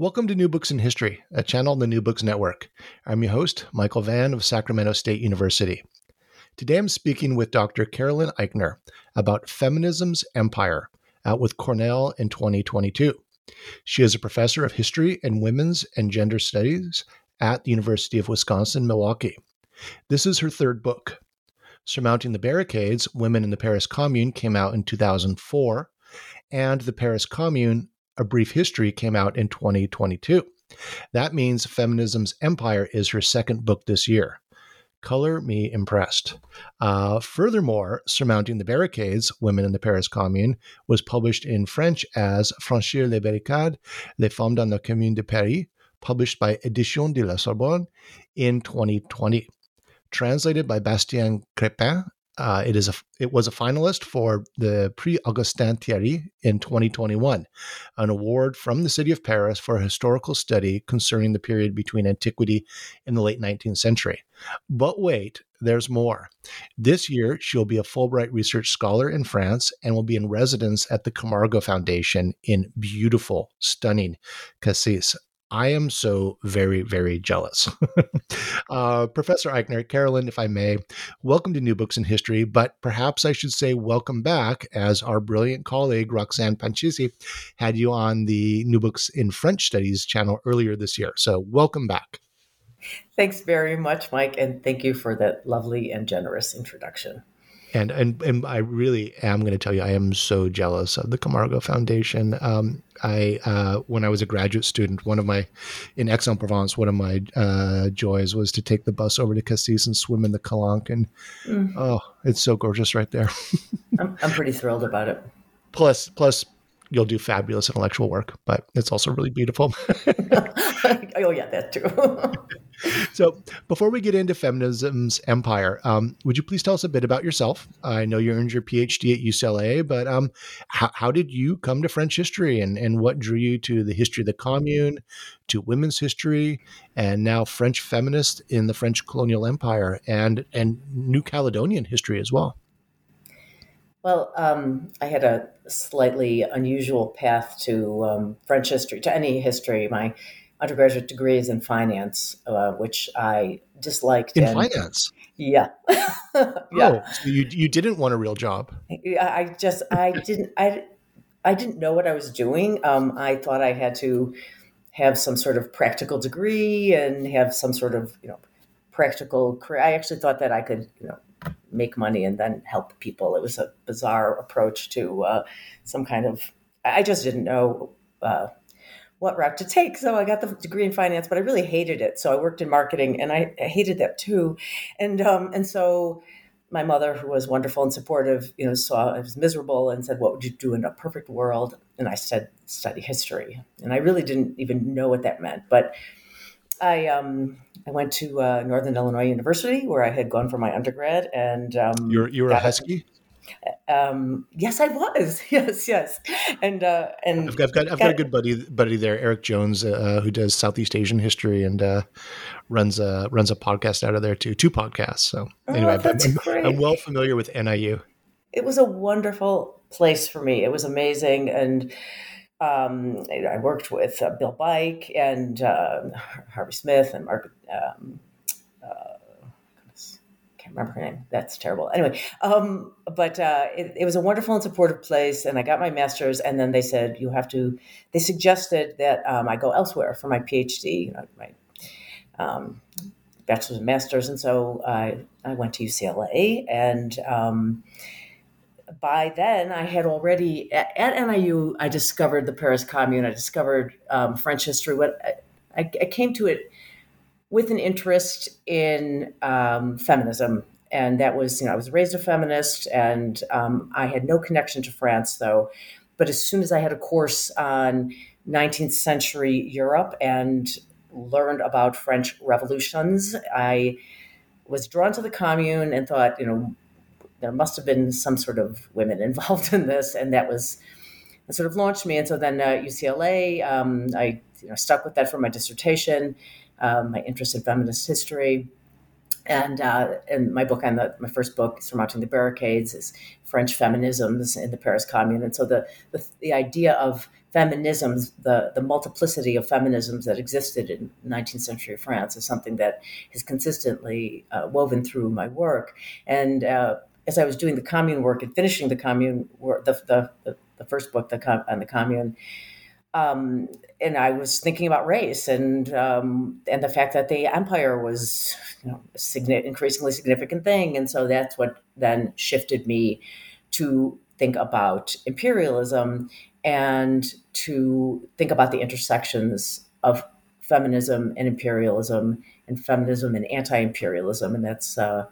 Welcome to New Books in History, a channel on the New Books Network. I'm your host, Michael Vann of Sacramento State University. Today I'm speaking with Dr. Carolyn Eichner about Feminism's Empire, out with Cornell in 2022. She is a professor of history and women's and gender studies at the University of Wisconsin Milwaukee. This is her third book. Surmounting the Barricades Women in the Paris Commune came out in 2004, and The Paris Commune a Brief History came out in 2022. That means Feminism's Empire is her second book this year. Color me impressed. Uh, furthermore, Surmounting the Barricades, Women in the Paris Commune, was published in French as Franchir les Barricades, les femmes dans la Commune de Paris, published by Éditions de la Sorbonne in 2020. Translated by Bastien Crépin uh, it is a it was a finalist for the Prix Augustin Thierry in 2021, an award from the city of Paris for a historical study concerning the period between antiquity and the late 19th century. But wait, there's more. This year, she'll be a Fulbright Research Scholar in France and will be in residence at the Camargo Foundation in beautiful, stunning Cassis. I am so very, very jealous. uh, Professor Eichner, Carolyn, if I may, welcome to New Books in History, but perhaps I should say welcome back, as our brilliant colleague Roxanne Panchasi had you on the New Books in French Studies channel earlier this year. So, welcome back. Thanks very much, Mike, and thank you for that lovely and generous introduction and and and I really am going to tell you, I am so jealous of the Camargo Foundation. Um, I uh, when I was a graduate student, one of my in Aix-en-Provence, one of my uh, joys was to take the bus over to Cassis and swim in the Calanque, and mm. oh, it's so gorgeous right there. I'm, I'm pretty thrilled about it. Plus, plus you'll do fabulous intellectual work, but it's also really beautiful. oh yeah, that too. so before we get into feminism's empire, um, would you please tell us a bit about yourself? I know you earned your PhD at UCLA, but um, how, how, did you come to French history, and and what drew you to the history of the Commune, to women's history, and now French feminist in the French colonial empire, and and New Caledonian history as well? Well, um, I had a slightly unusual path to um, French history, to any history. My undergraduate degree is in finance, uh, which I disliked. In and, finance? Yeah. yeah. Oh, so you, you didn't want a real job? I just, I didn't, I, I didn't know what I was doing. Um, I thought I had to have some sort of practical degree and have some sort of, you know, practical career. I actually thought that I could, you know, make money and then help people. It was a bizarre approach to uh, some kind of. I just didn't know uh, what route to take. So I got the degree in finance, but I really hated it. So I worked in marketing, and I, I hated that too. And um, and so my mother, who was wonderful and supportive, you know, saw I was miserable and said, "What would you do in a perfect world?" And I said, "Study history." And I really didn't even know what that meant, but I um, I went to uh, Northern Illinois University where I had gone for my undergrad, and um, you're you were a Husky. Um, yes, I was. Yes, yes, and uh, and I've got, I've got, I've got a good buddy buddy there, Eric Jones, uh, who does Southeast Asian history and uh, runs a runs a podcast out of there too, two podcasts. So oh, anyway, oh, I'm, I'm, well familiar with NIU. It was a wonderful place for me. It was amazing, and um, I worked with uh, Bill Bike and uh, Harvey Smith and Mark. Um, uh, can't remember her name. That's terrible. Anyway, um, but uh, it, it, was a wonderful and supportive place, and I got my master's. And then they said you have to. They suggested that um, I go elsewhere for my PhD, you know, my um, bachelor's and master's, and so I I went to UCLA, and um, by then I had already at, at, NIU. I discovered the Paris Commune. I discovered um, French history. What I, I came to it with an interest in um, feminism. And that was, you know, I was raised a feminist and um, I had no connection to France, though. But as soon as I had a course on 19th century Europe and learned about French revolutions, I was drawn to the commune and thought, you know, there must have been some sort of women involved in this. And that was, that sort of launched me. And so then uh, UCLA, um, I you know, stuck with that for my dissertation um, my interest in feminist history. And, uh, and my book on the my first book, Surmounting the Barricades, is French feminisms in the Paris Commune. And so the, the, the idea of feminisms, the, the multiplicity of feminisms that existed in 19th century France, is something that is consistently uh, woven through my work. And uh, as I was doing the commune work and finishing the commune work, the, the, the, the first book the, on the commune, um, and I was thinking about race and um, and the fact that the empire was you know, a significant, increasingly significant thing, and so that's what then shifted me to think about imperialism and to think about the intersections of feminism and imperialism and feminism and anti-imperialism, and that's uh,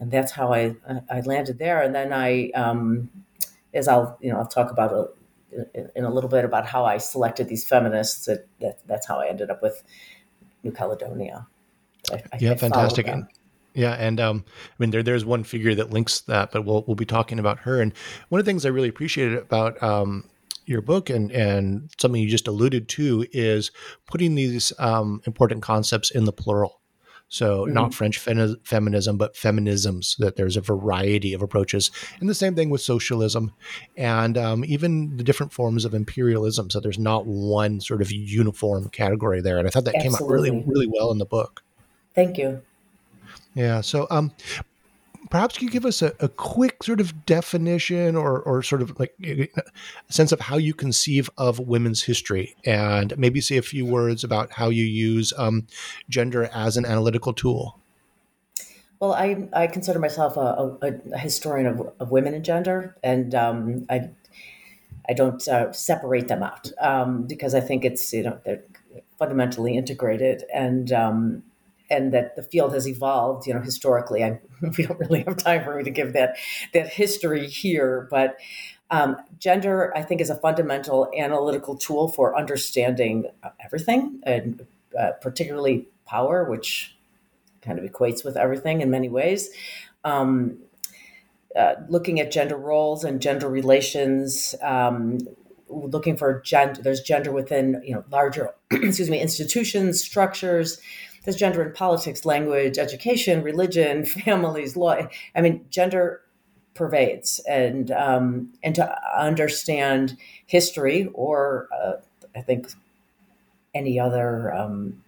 and that's how I I landed there, and then I. Um, as I'll, you know, I'll talk about a, in, a little bit about how I selected these feminists. That, that that's how I ended up with New Caledonia. I, yeah, I fantastic. And, yeah, and um, I mean, there there's one figure that links that, but we'll we'll be talking about her. And one of the things I really appreciated about um, your book and and something you just alluded to is putting these um, important concepts in the plural. So mm-hmm. not French feminism, but feminisms. That there's a variety of approaches, and the same thing with socialism, and um, even the different forms of imperialism. So there's not one sort of uniform category there, and I thought that Absolutely. came out really, really well in the book. Thank you. Yeah. So, um, perhaps you give us a, a, quick sort of definition or, or sort of like a sense of how you conceive of women's history and maybe say a few words about how you use um, gender as an analytical tool. Well, I, I consider myself a, a, a historian of, of, women and gender, and um, I I don't uh, separate them out um, because I think it's you know they're fundamentally integrated, and um, and that the field has evolved, you know, historically. I, we don't really have time for me to give that that history here, but um, gender, I think, is a fundamental analytical tool for understanding everything, and uh, particularly power, which kind of equates with everything in many ways. Um, uh, looking at gender roles and gender relations, um, looking for gender. There's gender within you know larger, excuse me, institutions, structures there's gender in politics, language, education, religion, families, law. I mean, gender pervades, and um, and to understand history or uh, I think any other um,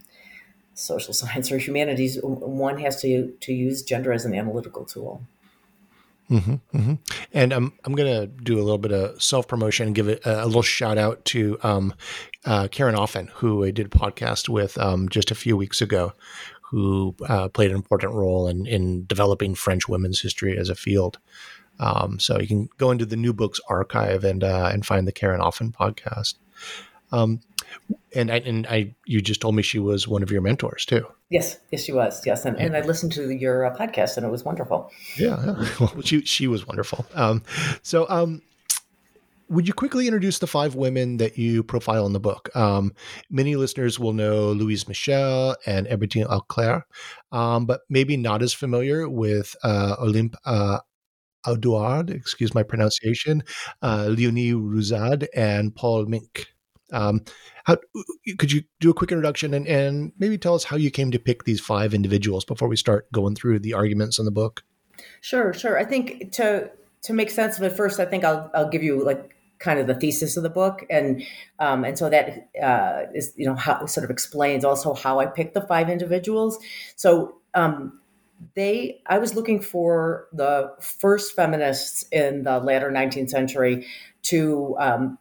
social science or humanities, one has to to use gender as an analytical tool. Mm-hmm, mm-hmm. And um, I'm going to do a little bit of self promotion and give it a, a, little shout out to um, uh, Karen Offen, who I did a podcast with um, just a few weeks ago, who uh, played an important role in, in developing French women's history as a field. Um, so you can go into the New Books archive and uh, and find the Karen Offen podcast. Um, and I, and I, you just told me she was one of your mentors too. Yes, yes, she was. Yes, and, and I listened to your uh, podcast, and it was wonderful. Yeah, yeah. Well, she she was wonderful. Um, so, um, would you quickly introduce the five women that you profile in the book? Um, many listeners will know Louise Michel and Hubertine Auclert, um, but maybe not as familiar with uh, Olympe uh, Audouard, excuse my pronunciation, uh, Leonie Rouzade, and Paule Mink. Um, how could you do a quick introduction and, and maybe tell us how you came to pick these five individuals before we start going through the arguments in the book? Sure, sure. I think to to make sense of it first, I think I'll I'll give you like kind of the thesis of the book, and um, and so that uh, is you know how sort of explains also how I picked the five individuals. So um, they I was looking for the first feminists in the latter 19th century to um,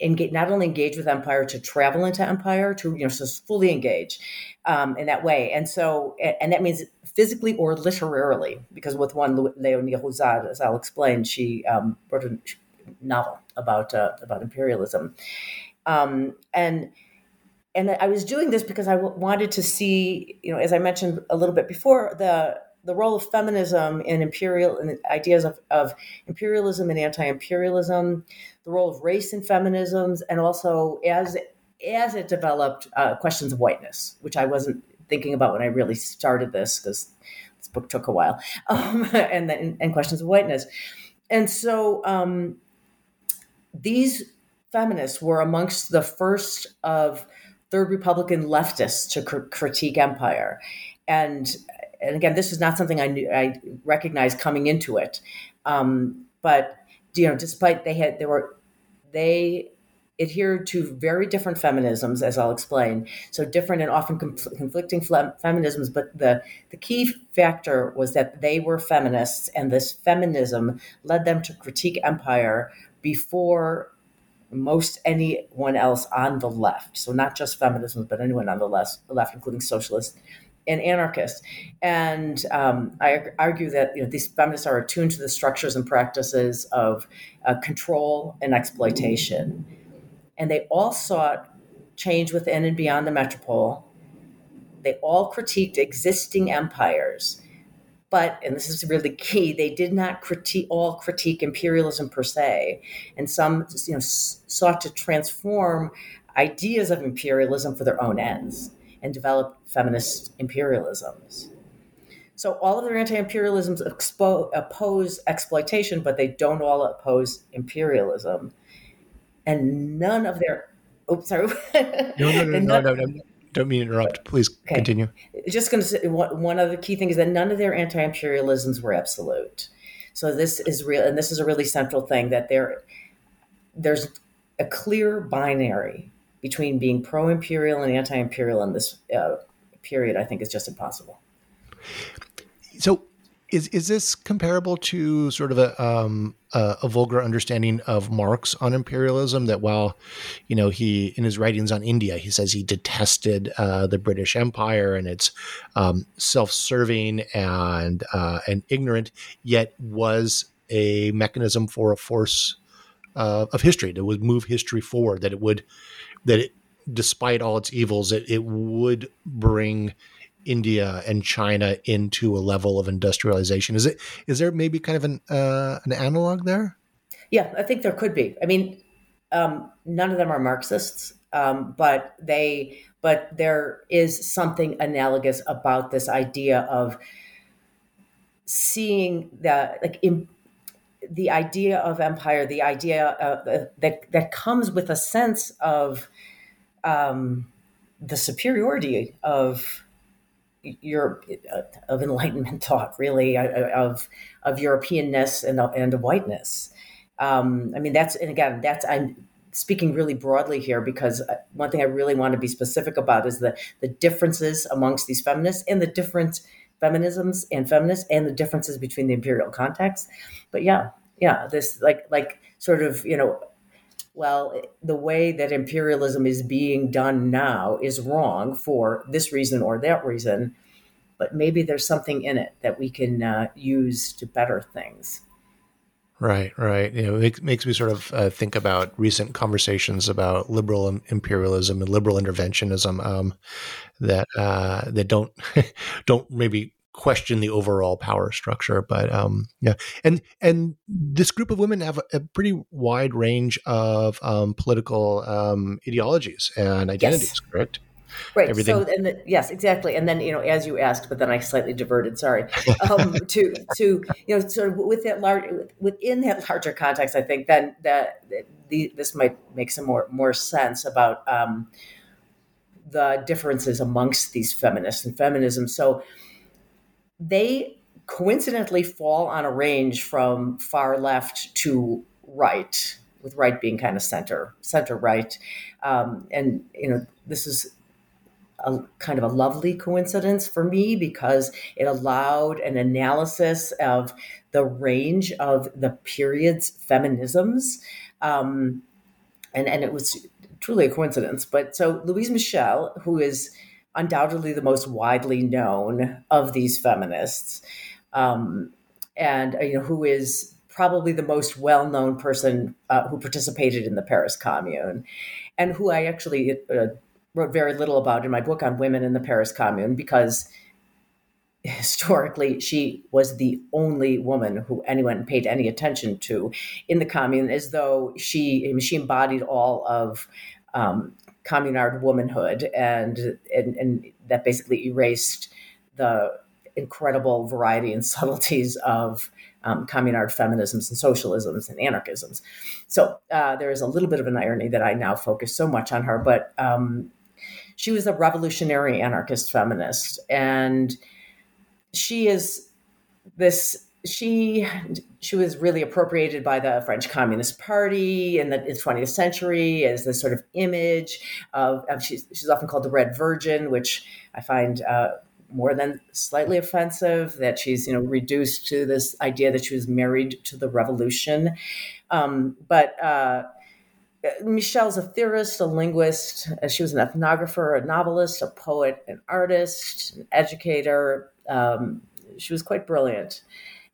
engage, not only engage with empire, to travel into empire, to you know, just fully engage um, in that way. And so, and that means physically or literarily, because with one Leonie Rouzade, as I'll explain, she um, wrote novel about uh, about imperialism, um, and and I was doing this because I wanted to see, you know, as I mentioned a little bit before, the the role of feminism in imperial and ideas of, of imperialism and anti-imperialism, the role of race in feminisms, and also as as it developed uh, questions of whiteness, which I wasn't thinking about when I really started this because this book took a while, um, and and questions of whiteness, and so um, these feminists were amongst the first of third Republican leftists to cr- critique empire, and and again, this is not something I knew I recognized coming into it, um, but you know, despite they had they were they adhered to very different feminisms, as I'll explain. So different and often conflicting feminisms, but the the key factor was that they were feminists, and this feminism led them to critique empire before most anyone else on the left. So not just feminism, but anyone on the left, left including socialists and anarchists. And um, I argue that you know, these feminists are attuned to the structures and practices of uh, control and exploitation. And they all sought change within and beyond the metropole. They all critiqued existing empires. But, and this is really key, they did not critique all critique imperialism per se, and some you know, sought to transform ideas of imperialism for their own ends and develop feminist imperialisms. So all of their anti-imperialisms expo- oppose exploitation, but they don't all oppose imperialism. And none of their oh sorry. no, no, no, no, no, no, Don't mean to interrupt. Please okay. continue. Just going to say one, one other key thing is that none of their anti-imperialisms were absolute. So this is real, and this is a really central thing that there, there's a clear binary between being pro-imperial and anti-imperial in this uh, period, I think is just impossible. So, is is this comparable to sort of a um, a, a, vulgar understanding of Marx on imperialism? That while, you know, he in his writings on India, he says he detested uh, the British Empire and it's um, self-serving and uh, and ignorant, yet was a mechanism for a force uh, of history that would move history forward. That it would that it, despite all its evils, it, it would bring India and China into a level of industrialization. Is it? Is there maybe kind of an uh, an analog there? Yeah, I think there could be. I mean, um, none of them are Marxists, um, but they but there is something analogous about this idea of seeing the like in, the idea of empire, the idea uh, that that comes with a sense of um, the superiority of your uh, of Enlightenment thought, really uh, of of Europeanness and and of whiteness. Um, I mean, that's and again, that's I'm speaking really broadly here because one thing I really want to be specific about is the the differences amongst these feminists and the different feminisms and feminists and the differences between the imperial context. But yeah, yeah, this like like sort of you know, well, the way that imperialism is being done now is wrong for this reason or that reason, but maybe there's something in it that we can uh, use to better things. Right, right. You know, it makes me sort of uh, think about recent conversations about liberal imperialism and liberal interventionism um, that uh, that don't don't maybe question the overall power structure. But um, yeah, and and this group of women have a, pretty wide range of um, political um, ideologies and identities. Yes. Correct. Right. Everything. So, and the, yes, exactly. And then, you know, as you asked, but then I slightly diverted. Sorry. Um, to to you know, sort of with that large within that larger context, I think then that the, this might make some more more sense about um, the differences amongst these feminists and feminism. So, they coincidentally fall on a range from far left to right, with right being kind of center, center right. Um, and, you know, this is a kind of a lovely coincidence for me because it allowed an analysis of the range of the period's feminisms. Um, and, and it was truly a coincidence. But so Louise Michel, who is undoubtedly the most widely known of these feminists, um, and uh, you know who is probably the most well-known person uh, who participated in the Paris Commune, and who I actually uh, wrote very little about in my book on women in the Paris Commune because historically she was the only woman who anyone paid any attention to in the commune as though she she embodied all of um, communard womanhood and, and and that basically erased the incredible variety and subtleties of um, communard feminisms and socialisms and anarchisms. So uh, there is a little bit of an irony that I now focus so much on her, but um, she was a revolutionary anarchist feminist, and she is this. She she was really appropriated by the French Communist Party in the, in the 20th century as this sort of image of, of she's, she's often called the Red Virgin, which I find uh, more than slightly offensive that she's you know reduced to this idea that she was married to the revolution um, but uh, Michel's a theorist, a linguist. She was an ethnographer, a novelist, a poet, an artist, an educator. Um, she was quite brilliant.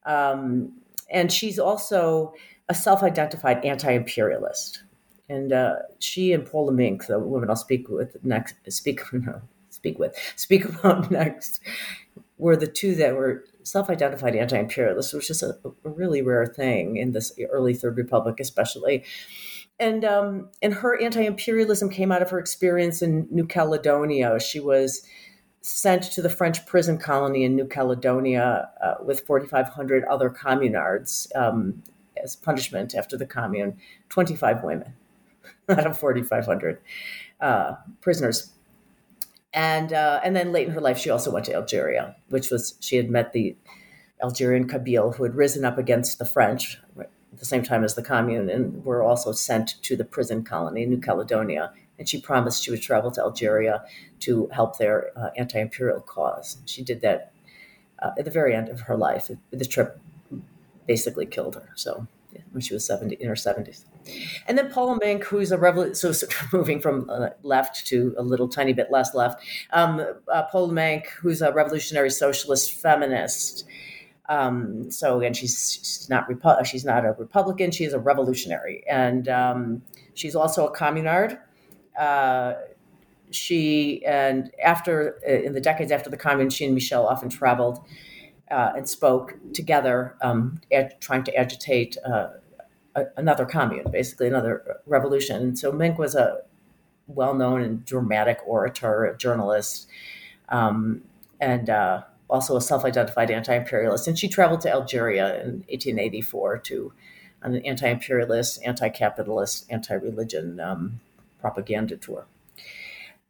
Um, and she's also a self identified anti imperialist. And uh, she and Paula Mink, the woman I'll speak with next, speak, no, speak with, speak about next, were the two that were self-identified anti-imperialists, which is a, a really rare thing in this early Third Republic, especially and um, and her anti-imperialism came out of her experience in New Caledonia. She was sent to the French prison colony in New Caledonia uh, with 4,500 other communards um, as punishment after the commune. 25 women out of 4,500 uh, prisoners. And uh, and then late in her life, she also went to Algeria, which was she had met the Algerian Kabyle who had risen up against the French at the same time as the commune and were also sent to the prison colony in New Caledonia. And she promised she would travel to Algeria to help their uh, anti imperial cause. She did that uh, at the very end of her life. The trip basically killed her. So when she was 70 in her 70s. And then Paula Mink, who's a so, moving from uh, left to a little tiny bit less left, um, uh, Paula Mink, who's a revolutionary socialist feminist, um, so again, she's, she's not Repu- she's not a Republican. She is a revolutionary, and um, she's also a communard. Uh, she and after uh, in the decades after the commune, she and Michel often traveled uh, and spoke together, um, trying to agitate uh, a, another commune, basically another revolution. And so Mink was a well-known and dramatic orator, a journalist, um, and uh, also a self-identified anti-imperialist, and she traveled to Algeria in 1884 to an anti-imperialist, anti-capitalist, anti-religion um, propaganda tour.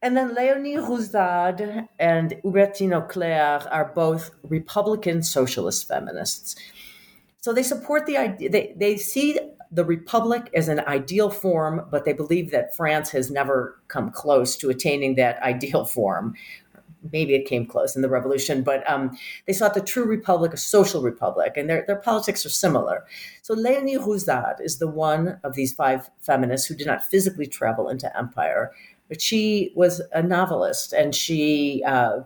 And then Leonie Rouzade and Hubertine Auclert are both Republican socialist feminists. So they support the idea, they, they see the Republic as an ideal form, but they believe that France has never come close to attaining that ideal form maybe it came close in the revolution, but um, they sought the true republic, a social republic, and their, their politics are similar. So Leonie Rouzade is the one of these five feminists who did not physically travel into empire, but she was a novelist and she uh,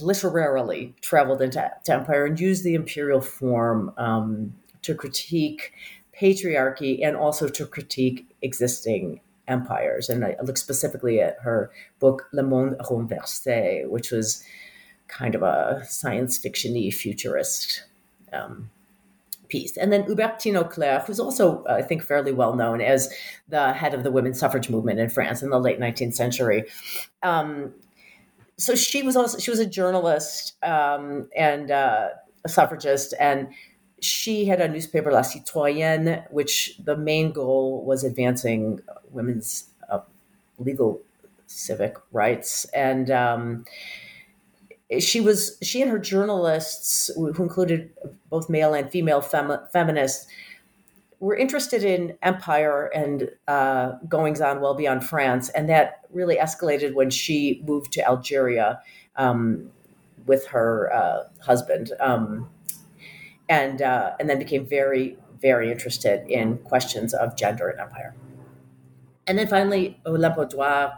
literarily traveled into empire and used the imperial form um, to critique patriarchy and also to critique existing empires. And I look specifically at her book Le Monde Renversé, which was kind of a science fictiony futurist um, piece. And then Hubertine Auclert, who's also, I think, fairly well known as the head of the women's suffrage movement in France in the late 19th century. Um, so she was also she was a journalist um, and uh, a suffragist, and she had a newspaper, La Citoyenne, which the main goal was advancing women's uh, legal civic rights. And um, she was she and her journalists, who included both male and female fem- feminists, were interested in empire and uh, goings on well beyond France, and that really escalated when she moved to Algeria um, with her uh, husband, um, and uh, and then became very very interested in questions of gender and empire. And then finally, Olympe Audouard,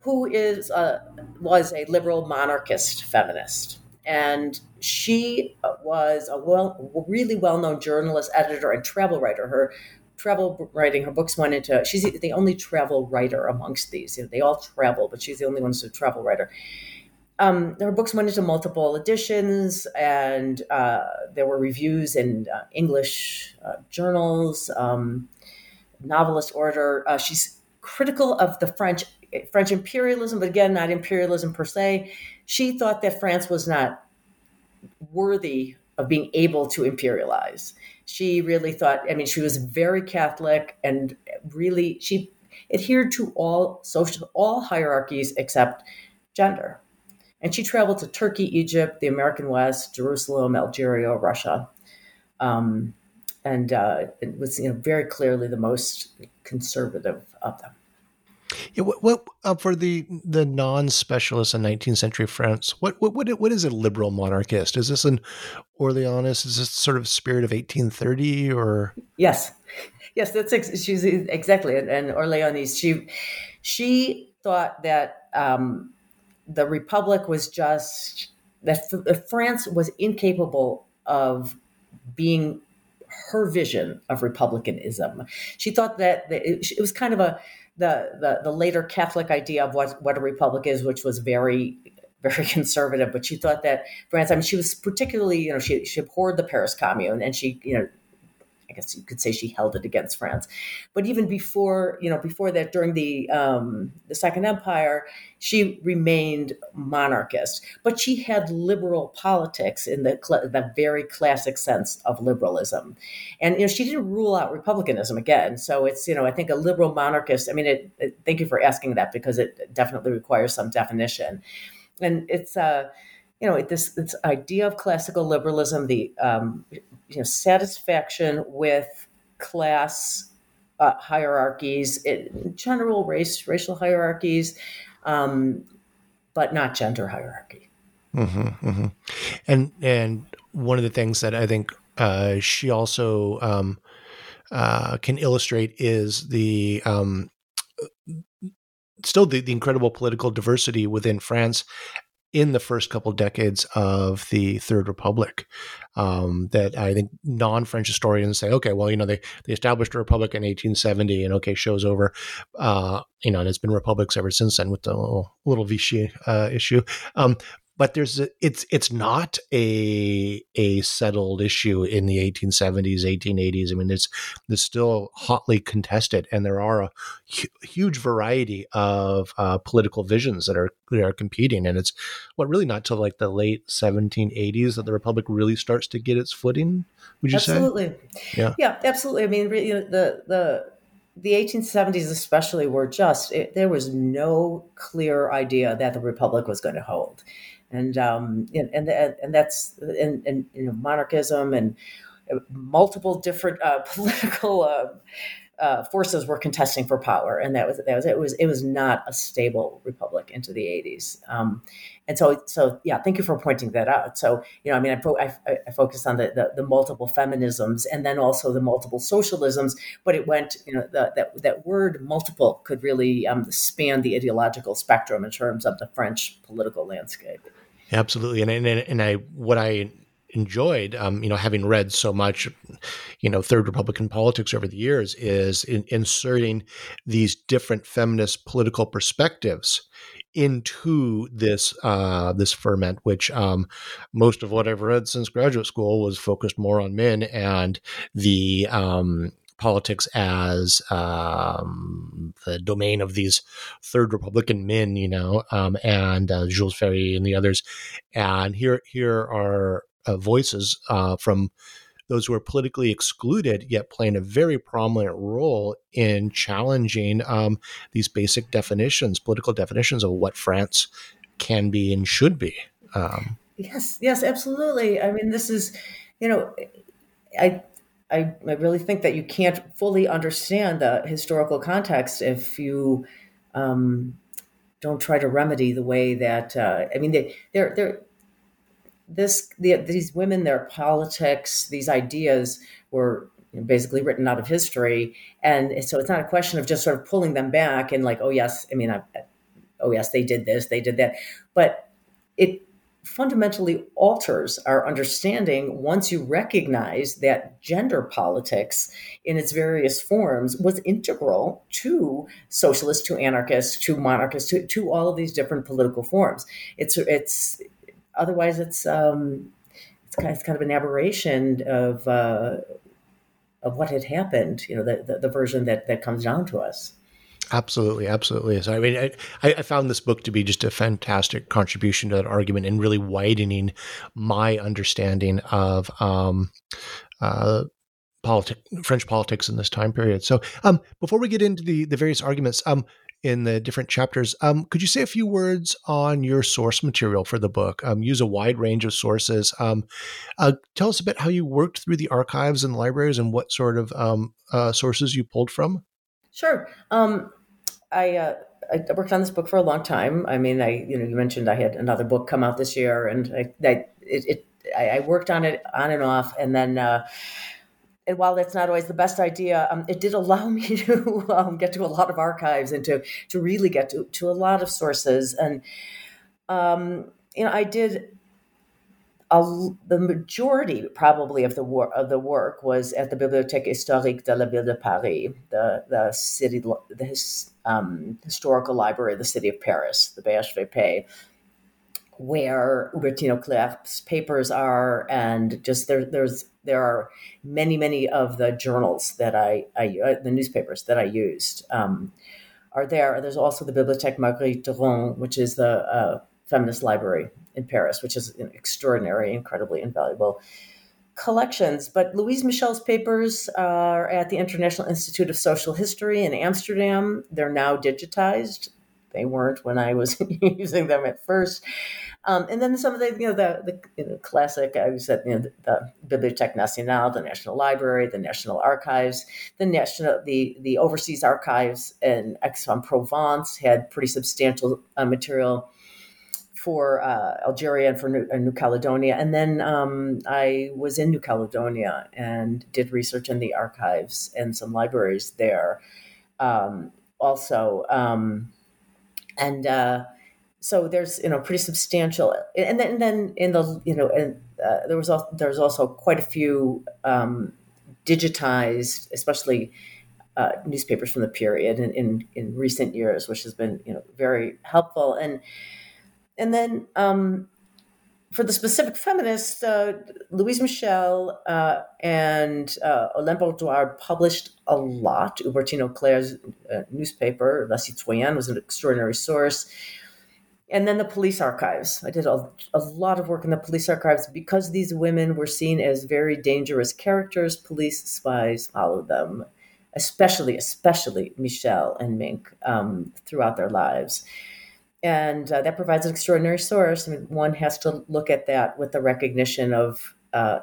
who is a, was a liberal monarchist feminist, and she was a well, really well-known journalist, editor, and travel writer. Her travel writing, her books went into. She's the only travel writer amongst these. You know, they all travel, but she's the only one who's a travel writer. Um, her books went into multiple editions, and uh, there were reviews in uh, English uh, journals, um, novelist order. Uh, she's critical of the French French imperialism, but again, not imperialism per se. She thought that France was not worthy of being able to imperialize. She really thought, I mean, she was very Catholic and really she adhered to all social all hierarchies except gender. And she traveled to Turkey, Egypt, the American West, Jerusalem, Algeria, Russia. Um, and uh, it was you know, very clearly the most conservative of them. Yeah, what, what uh, for the the non specialist in 19th century France? What what what what is a liberal monarchist? Is this an Orleanist? Is this sort of spirit of 1830 or? Yes, yes, that's ex- she's exactly an, an Orleanist. She she thought that um, the Republic was just that France was incapable of being her vision of republicanism. She thought that it, was kind of a the, the the later Catholic idea of what what a republic is, which was very very conservative. But she thought that France. I mean, she was particularly you know she she abhorred the Paris Commune, and she you know I guess you could say she held it against France. But even before, you know, before that, during the um, the Second Empire, she remained monarchist. But she had liberal politics in the cl- the very classic sense of liberalism, and you know, she didn't rule out republicanism again. So it's you know, I think a liberal monarchist. I mean, it, it, thank you for asking that because it definitely requires some definition, and it's. Uh, you know this this idea of classical liberalism, the um, you know, satisfaction with class uh, hierarchies, it, general race racial hierarchies, um, but not gender hierarchy. Mm-hmm, mm-hmm. And and one of the things that I think uh, she also um, uh, can illustrate is the um, still the, the incredible political diversity within France in the first couple decades of the Third Republic. Um, that I think non-French historians say, okay, well, you know, they they established a republic in 1870, and okay, show's over. Uh, you know, and it's been republics ever since then with the little, little Vichy uh, issue. Um, but there's a, it's it's not a a settled issue in the 1870s 1880s i mean it's it's still hotly contested and there are a hu- huge variety of uh, political visions that are that are competing and it's what really not till like the late 1780s that the republic really starts to get its footing would you absolutely. say? Absolutely. Yeah. Yeah absolutely. I mean you know, the the the 1870s especially were just it, there was no clear idea that the republic was going to hold and um, and, and and that's and, and you know monarchism and uh, multiple different uh, political uh, uh, forces were contesting for power, and that was that was it was it was not a stable republic into the 80s. Um, and so so yeah, thank you for pointing that out. So you know, I mean, I, fo- I, I focused on the, the, the multiple feminisms and then also the multiple socialisms, but it went you know the, that that word multiple could really um, span the ideological spectrum in terms of the French political landscape. Absolutely, and and and I what I enjoyed, um, you know, having read so much, you know, Third Republican politics over the years, is in, inserting these different feminist political perspectives into this uh, this ferment, which um, most of what I've read since graduate school was focused more on men and the um, politics as um, the domain of these third Republican men, you know, um, and uh, Jules Ferry and the others. And here, here are uh, voices uh, from those who are politically excluded, yet playing a very prominent role in challenging um, these basic definitions, political definitions of what France can be and should be. Um, yes, yes, absolutely. I mean, this is, you know, I I, I really think that you can't fully understand the historical context if you um, don't try to remedy the way that uh, I mean they they're they're this the, these women their politics these ideas were basically written out of history. And so it's not a question of just sort of pulling them back and like oh yes I mean I, oh yes they did this they did that. But it fundamentally alters our understanding once you recognize that gender politics in its various forms was integral to socialists to anarchists to monarchists to, to all of these different political forms. It's it's otherwise it's um it's kind of, it's kind of an aberration of uh of what had happened you know the, the, the version that that comes down to us Absolutely, absolutely. So, I mean, I, I found this book to be just a fantastic contribution to that argument and really widening my understanding of um, uh, French politics in this time period. So, um, before we get into the the various arguments um, in the different chapters, um, could you say a few words on your source material for the book? Um, use a wide range of sources. Um, uh, tell us a bit how you worked through the archives and libraries and what sort of um, uh, sources you pulled from. Sure. Um, I, uh, I worked on this book for a long time. I mean, I you know you mentioned I had another book come out this year, and I, I it, it I, worked on it on and off, and then. Uh, and while that's not always the best idea, um, it did allow me to um, get to a lot of archives and to to really get to, to a lot of sources. And um, you know, I did a, the majority probably of the of the work was at the Bibliothèque historique de la ville de Paris, the the city the his, um, historical library of the city of Paris, the BHVP, where Hubertine Auclert's papers are, and just there there's there are many many of the journals that I, I uh, the newspapers that I used um, are there. There's also the Bibliothèque Marguerite Durand, which is the uh, feminist library in Paris, which is an extraordinary, incredibly invaluable collections. But Louise Michel's papers are at the International Institute of Social History in Amsterdam. They're now digitized. They weren't when I was using them at first. Um, and then some of the, you know, the, the you know, classic, I was at you know, the, the Bibliothèque Nationale, the National Library, the National Archives, the national, the the overseas archives in Aix-en-Provence had pretty substantial uh, material for uh, Algeria and for New, uh, New Caledonia. And then um, I was in New Caledonia and did research in the archives and some libraries there um, also. Um, and uh, so there's you know pretty substantial, and then, and then in the you know and uh, there was also, there's also quite a few um, digitized, especially. Uh, newspapers from the period in, in, in recent years, which has been you know very helpful. And and then um, for the specific feminists, uh, Louise Michel uh, and uh, Olympe published a lot. Hubertine Auclert's uh, newspaper, La Citoyenne, was an extraordinary source. And then the police archives. I did a, a lot of work in the police archives because these women were seen as very dangerous characters. Police spies followed them, especially, especially Michel and Mink um, throughout their lives and uh, that provides an extraordinary source. I mean, one has to look at that with the recognition of uh,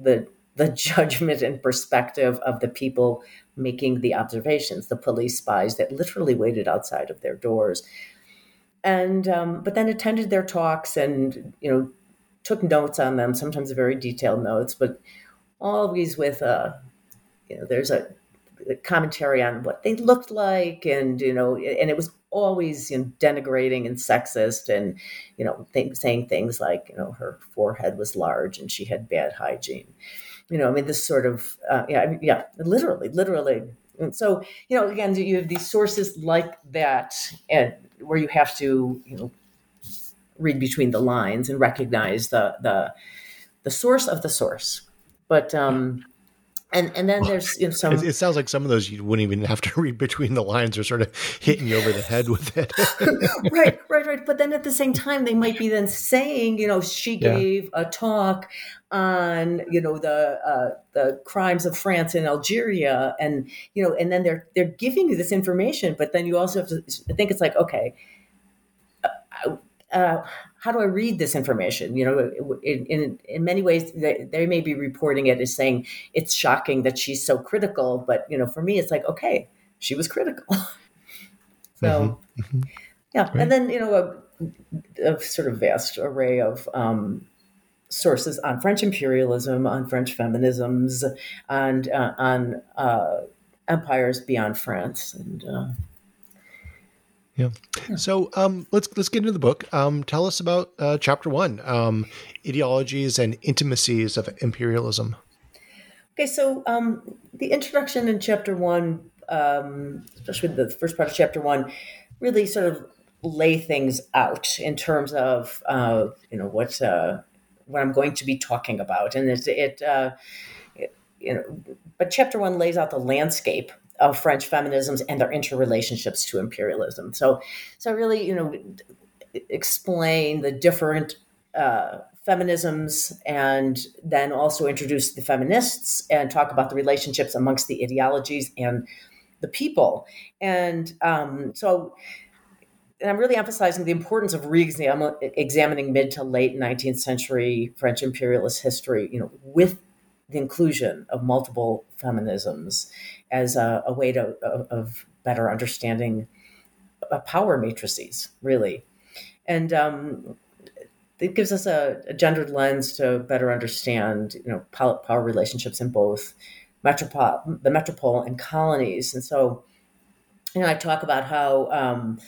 the the judgment and perspective of the people making the observations, the police spies that literally waited outside of their doors, and um, but then attended their talks and you know took notes on them, sometimes very detailed notes, but always with a you know there's a commentary on what they looked like and you know and it was always you know, denigrating and sexist and you know th- saying things like you know her forehead was large and she had bad hygiene. You know i mean this sort of uh, yeah I mean, yeah literally literally. And so you know again you have these sources like that and where you have to you know read between the lines and recognize the the the source of the source. But um and and then there's you know, some. It, it, sounds like some of those you wouldn't even have to read between the lines; or sort of hitting you over the head with it. right, right, right. But then at the same time, they might be then saying, you know, she gave yeah. a talk on you know the uh, the crimes of France and Algeria, and you know, and then they're they're giving you this information, but then you also have to think it's like, okay, uh, uh, how do I read this information? You know, in in, in many ways, they, they, may be reporting it as saying it's shocking that she's so critical, but you know, for me, it's like okay, she was critical. so, mm-hmm. Mm-hmm. yeah, and then you know, a, a, sort of vast array of um, sources on French imperialism, on French feminisms, and uh, on uh, empires beyond France, and. Yeah. So um, let's let's get into the book. Um, tell us about uh, chapter one: um, ideologies and intimacies of imperialism. Okay, so um, the introduction in chapter one, um, especially the first part of chapter one, really sort of lay things out in terms of uh, you know what uh, what I'm going to be talking about, and it, it, uh, it you know, but chapter one lays out the landscape of French feminisms and their interrelationships to imperialism. So, so really, you know, explain the different uh, feminisms and then also introduce the feminists and talk about the relationships amongst the ideologies and the people. And um, so, and I'm really emphasizing the importance of re-examining mid to late 19th century French imperialist history, you know, with the inclusion of multiple feminisms as a, a way to of, better understanding uh, power matrices, really, and um, it gives us a, a, gendered lens to better understand, you know, power, power relationships in both metropole, the metropole and colonies. And so, you know, I talk about how um,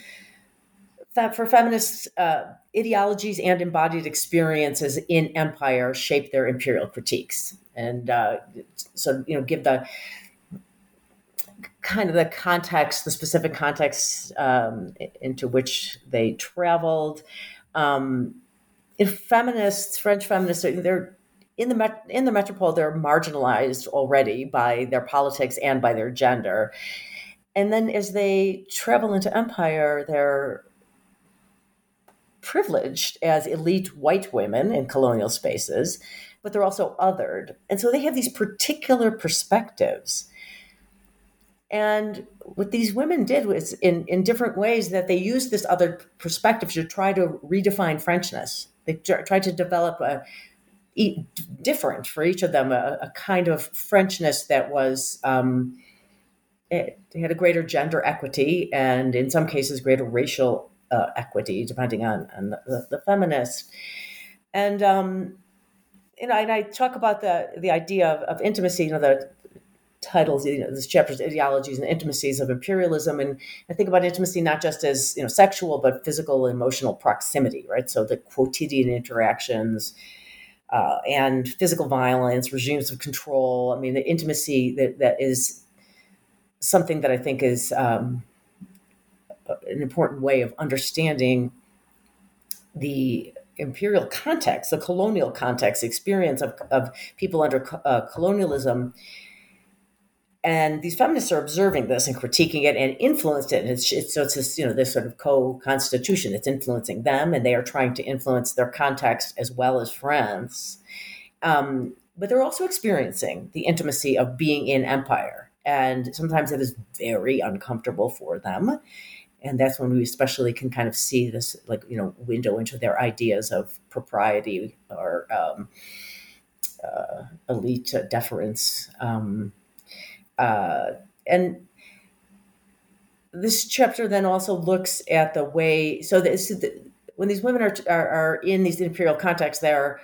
for feminists, uh, ideologies and embodied experiences in empire shape their imperial critiques, and uh, so you know, give the kind of the context, the specific context um, into which they traveled. Um, feminists, French feminists, they're in the met- in the metropole, they're marginalized already by their politics and by their gender. And then as they travel into empire, they're privileged as elite white women in colonial spaces, but they're also othered. And so they have these particular perspectives and what these women did was in, in different ways that they used this other perspective to try to redefine Frenchness. They tried to develop a different for each of them, a, a kind of Frenchness that was um, it, had a greater gender equity and in some cases greater racial uh, equity, depending on, on the, the, feminist. And um, you know, and I talk about the the idea of, of intimacy. You know, the titles, you know, this chapter's ideologies and intimacies of imperialism. And I think about intimacy not just as, you know, sexual, but physical and emotional proximity, right? So the quotidian interactions uh, and physical violence, regimes of control. I mean, the intimacy that, that is something that I think is um, an important way of understanding the imperial context, the colonial context, experience of, of people under uh, colonialism and these feminists are observing this and critiquing it and influenced it. And it's, it's so it's this, you know, this sort of co-constitution. It's influencing them, and they are trying to influence their context as well as France. Um, but they're also experiencing the intimacy of being in empire, and sometimes it is very uncomfortable for them. And that's when we especially can kind of see this, like you know, window into their ideas of propriety or um, uh, elite deference. Um, uh, and this chapter then also looks at the way so this, the, when these women are, are, are in these imperial contexts they're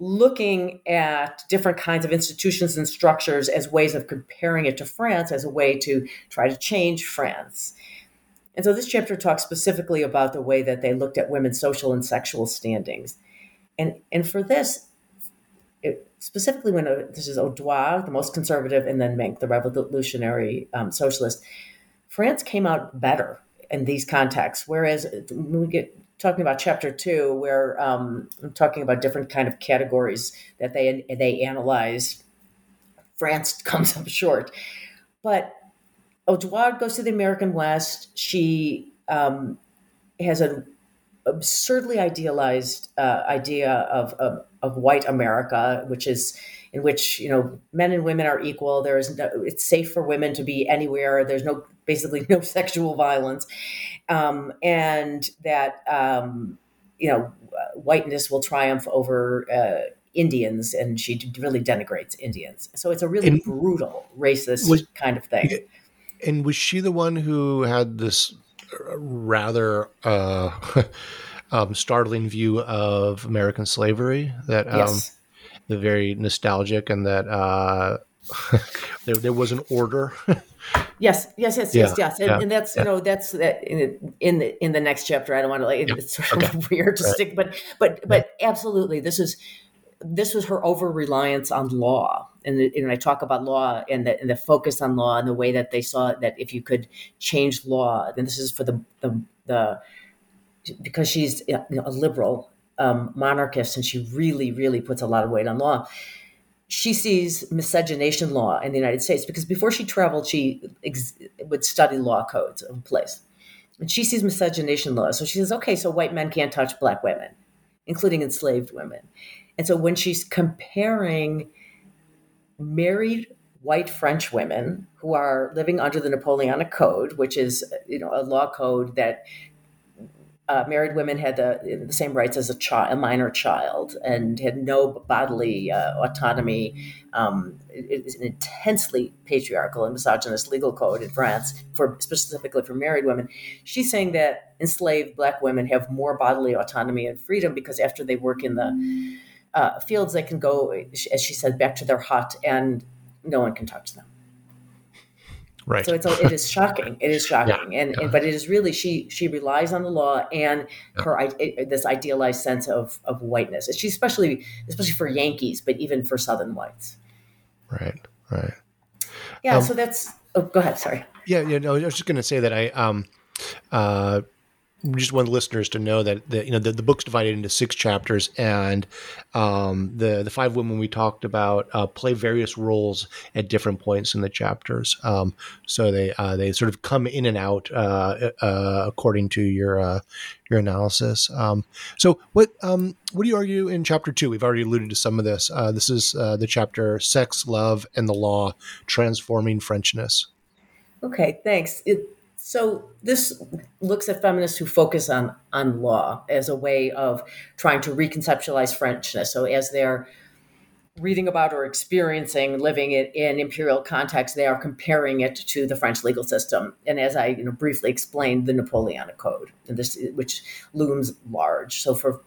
looking at different kinds of institutions and structures as ways of comparing it to france as a way to try to change france and so this chapter talks specifically about the way that they looked at women's social and sexual standings and and for this it, specifically when uh, this is Audouard, the most conservative, and then Mink, the revolutionary um, socialist, France came out better in these contexts. Whereas when we get talking about chapter two, where um, I'm talking about different kind of categories that they they analyze, France comes up short. But Audouard goes to the American West. She um, has an absurdly idealized uh, idea of, of of white America, which is in which you know men and women are equal. There is no, it's safe for women to be anywhere. There's no basically no sexual violence, um, and that um, you know, whiteness will triumph over uh, Indians, and she really denigrates Indians. So it's a really and brutal, racist was, kind of thing. And was she the one who had this rather uh, um, startling view of American slavery? That um, yes. the very nostalgic, and that uh, there, there was an order. Yes, yes, yes, yeah, yes, yes, and, yeah, and that's yeah. you know that's that in, in the in the next chapter. I don't want to like it's sort of weird to right. stick, but but but absolutely, this is this was her over reliance on law. And, the, and I talk about law and the, and the, focus on law and the way that they saw that if you could change law, then this is for the, the, the because she's you know, a liberal um, monarchist and she really, really puts a lot of weight on law. She sees miscegenation law in the United States because before she traveled, she ex- would study law codes of place. And she sees miscegenation law. So she says, okay, so white men can't touch black women, including enslaved women. And so when she's comparing married white French women who are living under the Napoleonic Code, which is you know a law code that uh, married women had the, the, same rights as a child, a minor child, and had no bodily uh, autonomy. Um, it is an intensely patriarchal and misogynist legal code in France, for specifically for married women. She's saying that enslaved black women have more bodily autonomy and freedom because after they work in the uh, fields they can go, as she said, back to their hut, and no one can touch them. Right. So it's it is shocking. It is shocking, yeah, and, yeah. and, but it is really she she relies on the law and yeah. her this idealized sense of of whiteness. She especially especially for Yankees, but even for Southern whites. Right. Right. Yeah. Um, so that's. Oh, go ahead. Sorry. Yeah. Yeah. No, I was just going to say that I um uh just want listeners to know that the, you know the, the book's divided into six chapters, and um, the the five women we talked about uh, play various roles at different points in the chapters. Um, so they uh, they sort of come in and out uh, uh according to your uh, your analysis. Um, so what um, what do you argue in chapter two? We've already alluded to some of this. Uh, this is the chapter "Sex, Love, and the Law: Transforming Frenchness." Okay, thanks. It- so this looks at feminists who focus on on law as a way of trying to reconceptualize Frenchness. So as they're reading about or experiencing living it in imperial context, they are comparing it to the French legal system. And as I you know, briefly explained, the Napoleonic Code, this which looms large. So for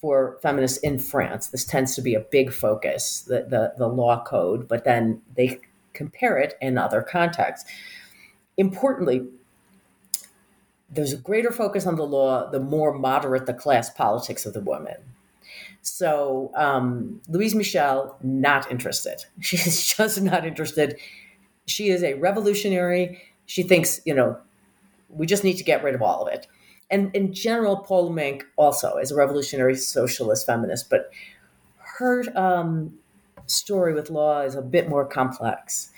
for feminists in France, this tends to be a big focus, the, the, the law code, but then they compare it in other contexts. Importantly, there's a greater focus on the law the more moderate the class politics of the woman. So um, Louise Michel, not interested. She's just not interested. She is a revolutionary. She thinks, you know, we just need to get rid of all of it. And in general, Paule Mink also is a revolutionary socialist feminist, but her um, story with law is a bit more complex.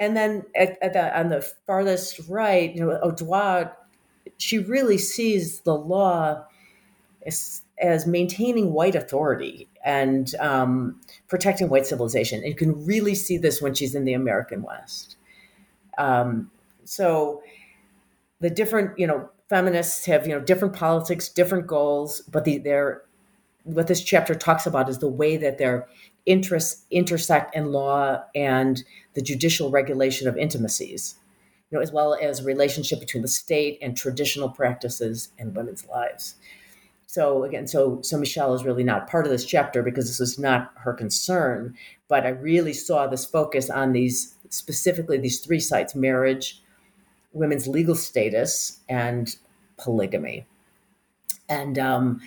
And then at, at the, on the farthest right, you know, Audouard she really sees the law as, as maintaining white authority and um, protecting white civilization. And you can really see this when she's in the American West. Um, so the different, you know, feminists have, you know, different politics, different goals, but the, they're, what this chapter talks about is the way that their interests intersect in law and the judicial regulation of intimacies you know, as well as relationship between the state and traditional practices and women's lives. So again, so so Michel is really not part of this chapter because this was not her concern. But I really saw this focus on these specifically these three sites: marriage, women's legal status, and polygamy. And um,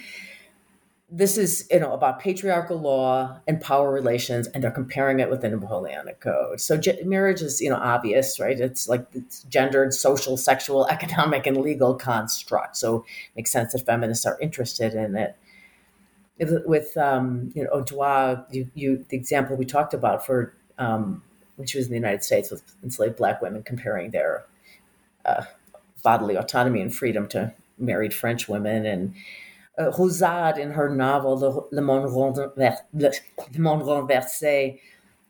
this is you know about patriarchal law and power relations and they're comparing it with the napoleonic code. So ge- marriage is you know obvious right? It's like it's gendered social sexual economic and legal construct so it makes sense that feminists are interested in it. With um, you know Audouard, you, you the example we talked about for um, when she was in the United States with enslaved black women comparing their uh, bodily autonomy and freedom to married French women and uh, in her novel Le, Le Monde Renversé,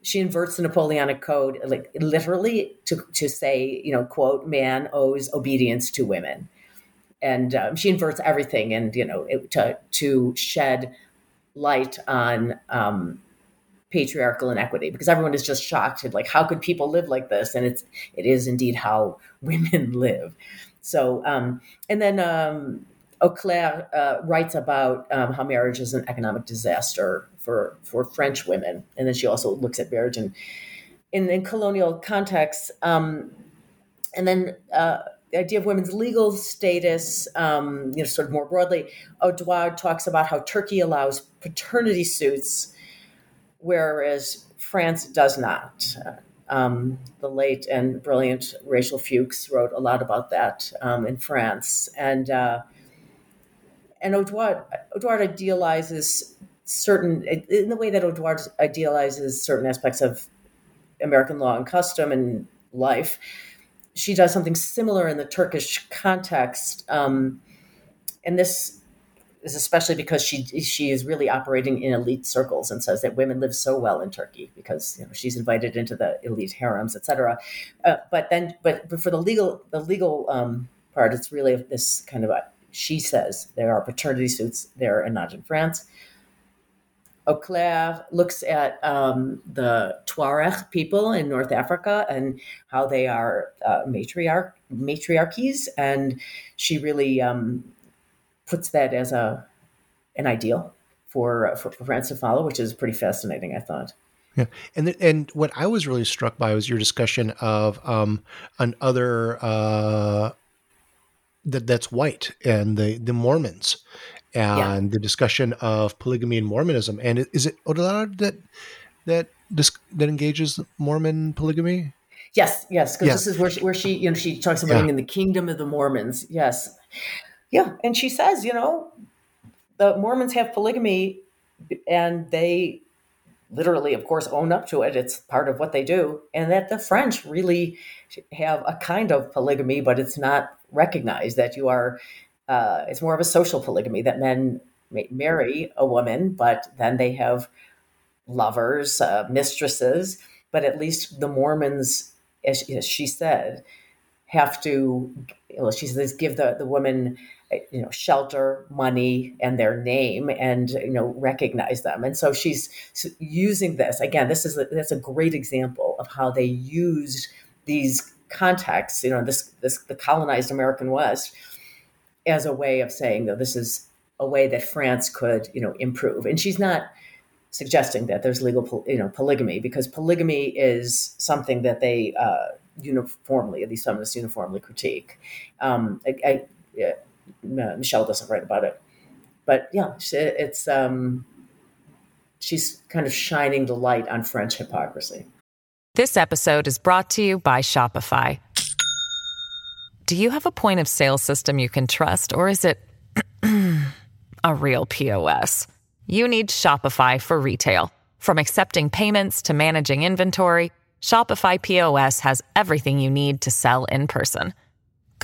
she inverts the Napoleonic Code, like literally to to say, you know, quote, man owes obedience to women, and um, she inverts everything, and you know, it, to to shed light on um, patriarchal inequity because everyone is just shocked at like how could people live like this, and it's it is indeed how women live. So, um, and then um, Auclert uh, writes about um, how marriage is an economic disaster for for French women, and then she also looks at marriage in in, in colonial contexts. Um, and then uh, the idea of women's legal status, um, you know, sort of more broadly, Audouard talks about how Turkey allows paternity suits, whereas France does not. Um, the late and brilliant Rachel Fuchs wrote a lot about that um, in France, and uh, and Audouard idealizes certain in the way that Audouard idealizes certain aspects of American law and custom and life. She does something similar in the Turkish context, um, and this is especially because she she is really operating in elite circles and says that women live so well in Turkey because you know, she's invited into the elite harems, etc. Uh, but then, but, but for the legal the legal um, part, it's really this kind of a she says there are paternity suits there and not in France. Auclert looks at um, the Tuareg people in North Africa and how they are uh, matriarch matriarchies, and she really um, puts that as a an ideal for, for for France to follow, which is pretty fascinating. I thought. Yeah, and th- and what I was really struck by was your discussion of um, another uh, that that's white and the the Mormons and yeah. the discussion of polygamy and Mormonism. And is it Audouard that that that engages Mormon polygamy? Yes, yes, because yeah. this is where she, where she you know she talks about yeah. in the kingdom of the Mormons. Yes, yeah, and she says you know the Mormons have polygamy, and they literally, of course, own up to it. It's part of what they do, and that the French really have a kind of polygamy, but it's not recognized that you are uh, it's more of a social polygamy that men marry a woman, but then they have lovers, uh, mistresses. But at least the Mormons, as, as she said, have to. Well, she says give the the woman you know shelter money and their name and you know recognize them and so she's using this again this is a, that's a great example of how they used these contexts you know this this the colonized american west as a way of saying that this is a way that France could, you know, improve. And she's not suggesting that there's legal, you know, polygamy because polygamy is something that they uh, uniformly, these feminists uniformly critique. Um, I, I, Michel doesn't write about it, but yeah, it's um, she's kind of shining the light on French hypocrisy. This episode is brought to you by Shopify. Do you have a point of sale system you can trust, or is it a real POS? You need Shopify for retail. From accepting payments to managing inventory, Shopify POS has everything you need to sell in person.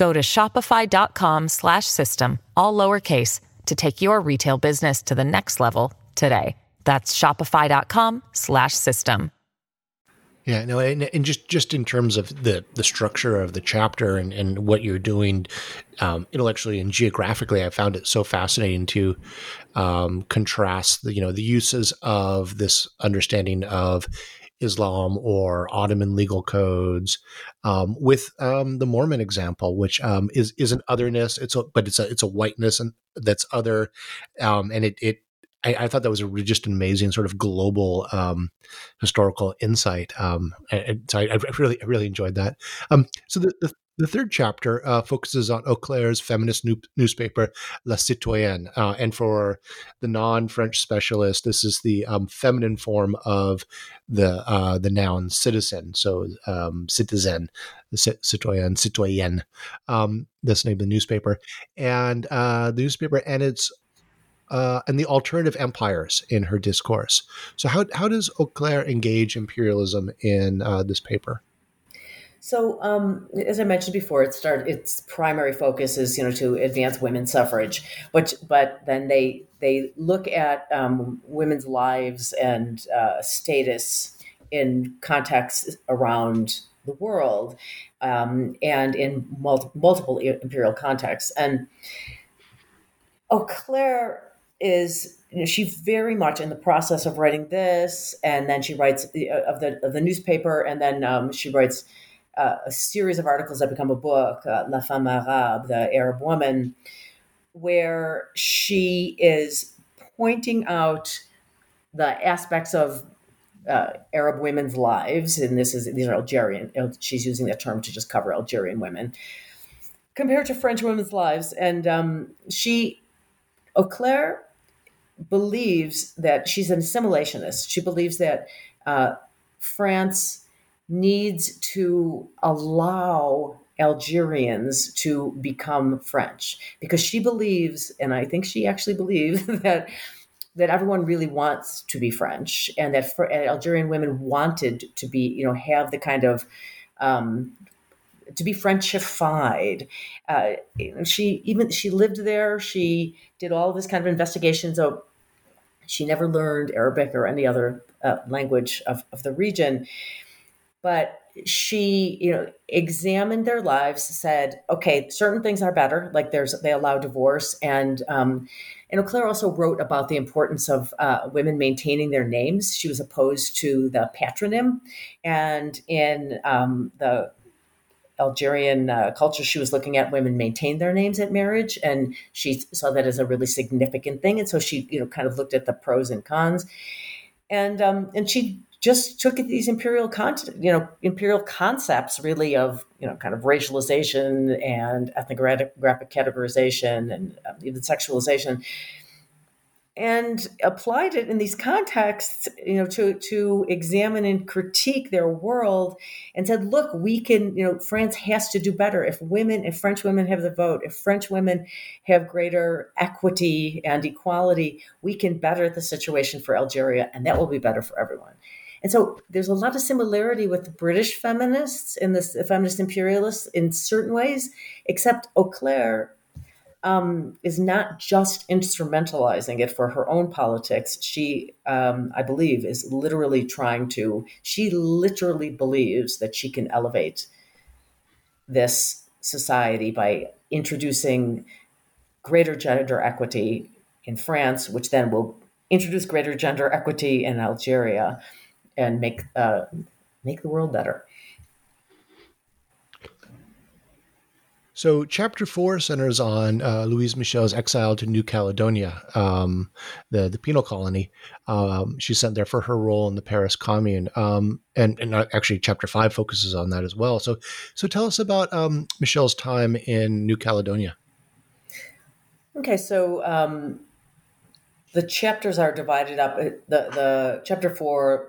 Go to shopify.com slash system, all lowercase to take your retail business to the next level today. That's shopify.com slash system. Yeah, no, and, and, just just in terms of the the structure of the chapter and, and what you're doing um, intellectually and geographically, I found it so fascinating to um, contrast the you know the uses of this understanding of Islam or Ottoman legal codes um, with um, the Mormon example, which um, is is an otherness. It's a, but it's a it's a whiteness and that's other, um, and it it I, I, thought that was a, just an amazing sort of global um, historical insight. Um, and, so I, I, really, I really enjoyed that. So the, the, the, third chapter uh, focuses on Auclert's feminist new, newspaper La Citoyenne, uh, and for the non-French specialist, this is the um, feminine form of the uh, the noun citizen. So um, citizen, citoyen, citoyenne. Um, that's the name of the newspaper, and uh, the newspaper and its uh, and the alternative empires in her discourse. So, how, how does Auclair engage imperialism in uh, this paper? So, um, as I mentioned before, it start its primary focus is you know to advance women's suffrage, but but then they they look at um, women's lives and uh, status in contexts around the world, um, and in mul- multiple imperial contexts. And Auclert is you know, she very much in the process of writing this, and then she writes uh, of the of the newspaper, and then um, she writes uh, a series of articles that become a book, uh, La Femme Arabe, the Arab Woman, where she is pointing out the aspects of uh, Arab women's lives, and this is these are Algerian. She's using that term to just cover Algerian women compared to French women's lives, and um, she, Auclert, believes that she's an assimilationist. She believes that uh, France needs to allow Algerians to become French because she believes, and I think she actually believes that that everyone really wants to be French, and that for, and Algerian women wanted to be, you know, have the kind of um, to be Frenchified. Uh, she even she lived there. She did all this kind of investigations. So she never learned Arabic or any other uh, language of, of the region, but she you know examined their lives said okay certain things are better like there's they allow divorce and um Auclert also wrote about the importance of uh, women maintaining their names. She was opposed to the patronym, and in um, the Algerian uh, culture, she was looking at women maintain their names at marriage, and she saw that as a really significant thing. And so she, you know, kind of looked at the pros and cons, and um, and she just took these imperial con- you know imperial concepts really of you know kind of racialization and ethnographic categorization and um, even sexualization and applied it in these contexts you know to to examine and critique their world and said look we can you know France has to do better. If women if French women have the vote if French women have greater equity and equality we can better the situation for Algeria and that will be better for everyone and so there's a lot of similarity with the British feminists and the feminist imperialists in certain ways, except Auclert um, is not just instrumentalizing it for her own politics. She, um, I believe, is literally trying to, she literally believes that she can elevate this society by introducing greater gender equity in France, which then will introduce greater gender equity in Algeria and make uh, make the world better. So, chapter four centers on uh, Louise Michel's exile to New Caledonia, um, the the penal colony. Um, she's sent there for her role in the Paris Commune, um, and and actually, chapter five focuses on that as well. So, so tell us about um, Michel's time in New Caledonia. Okay, so um, the chapters are divided up. Uh, the the chapter four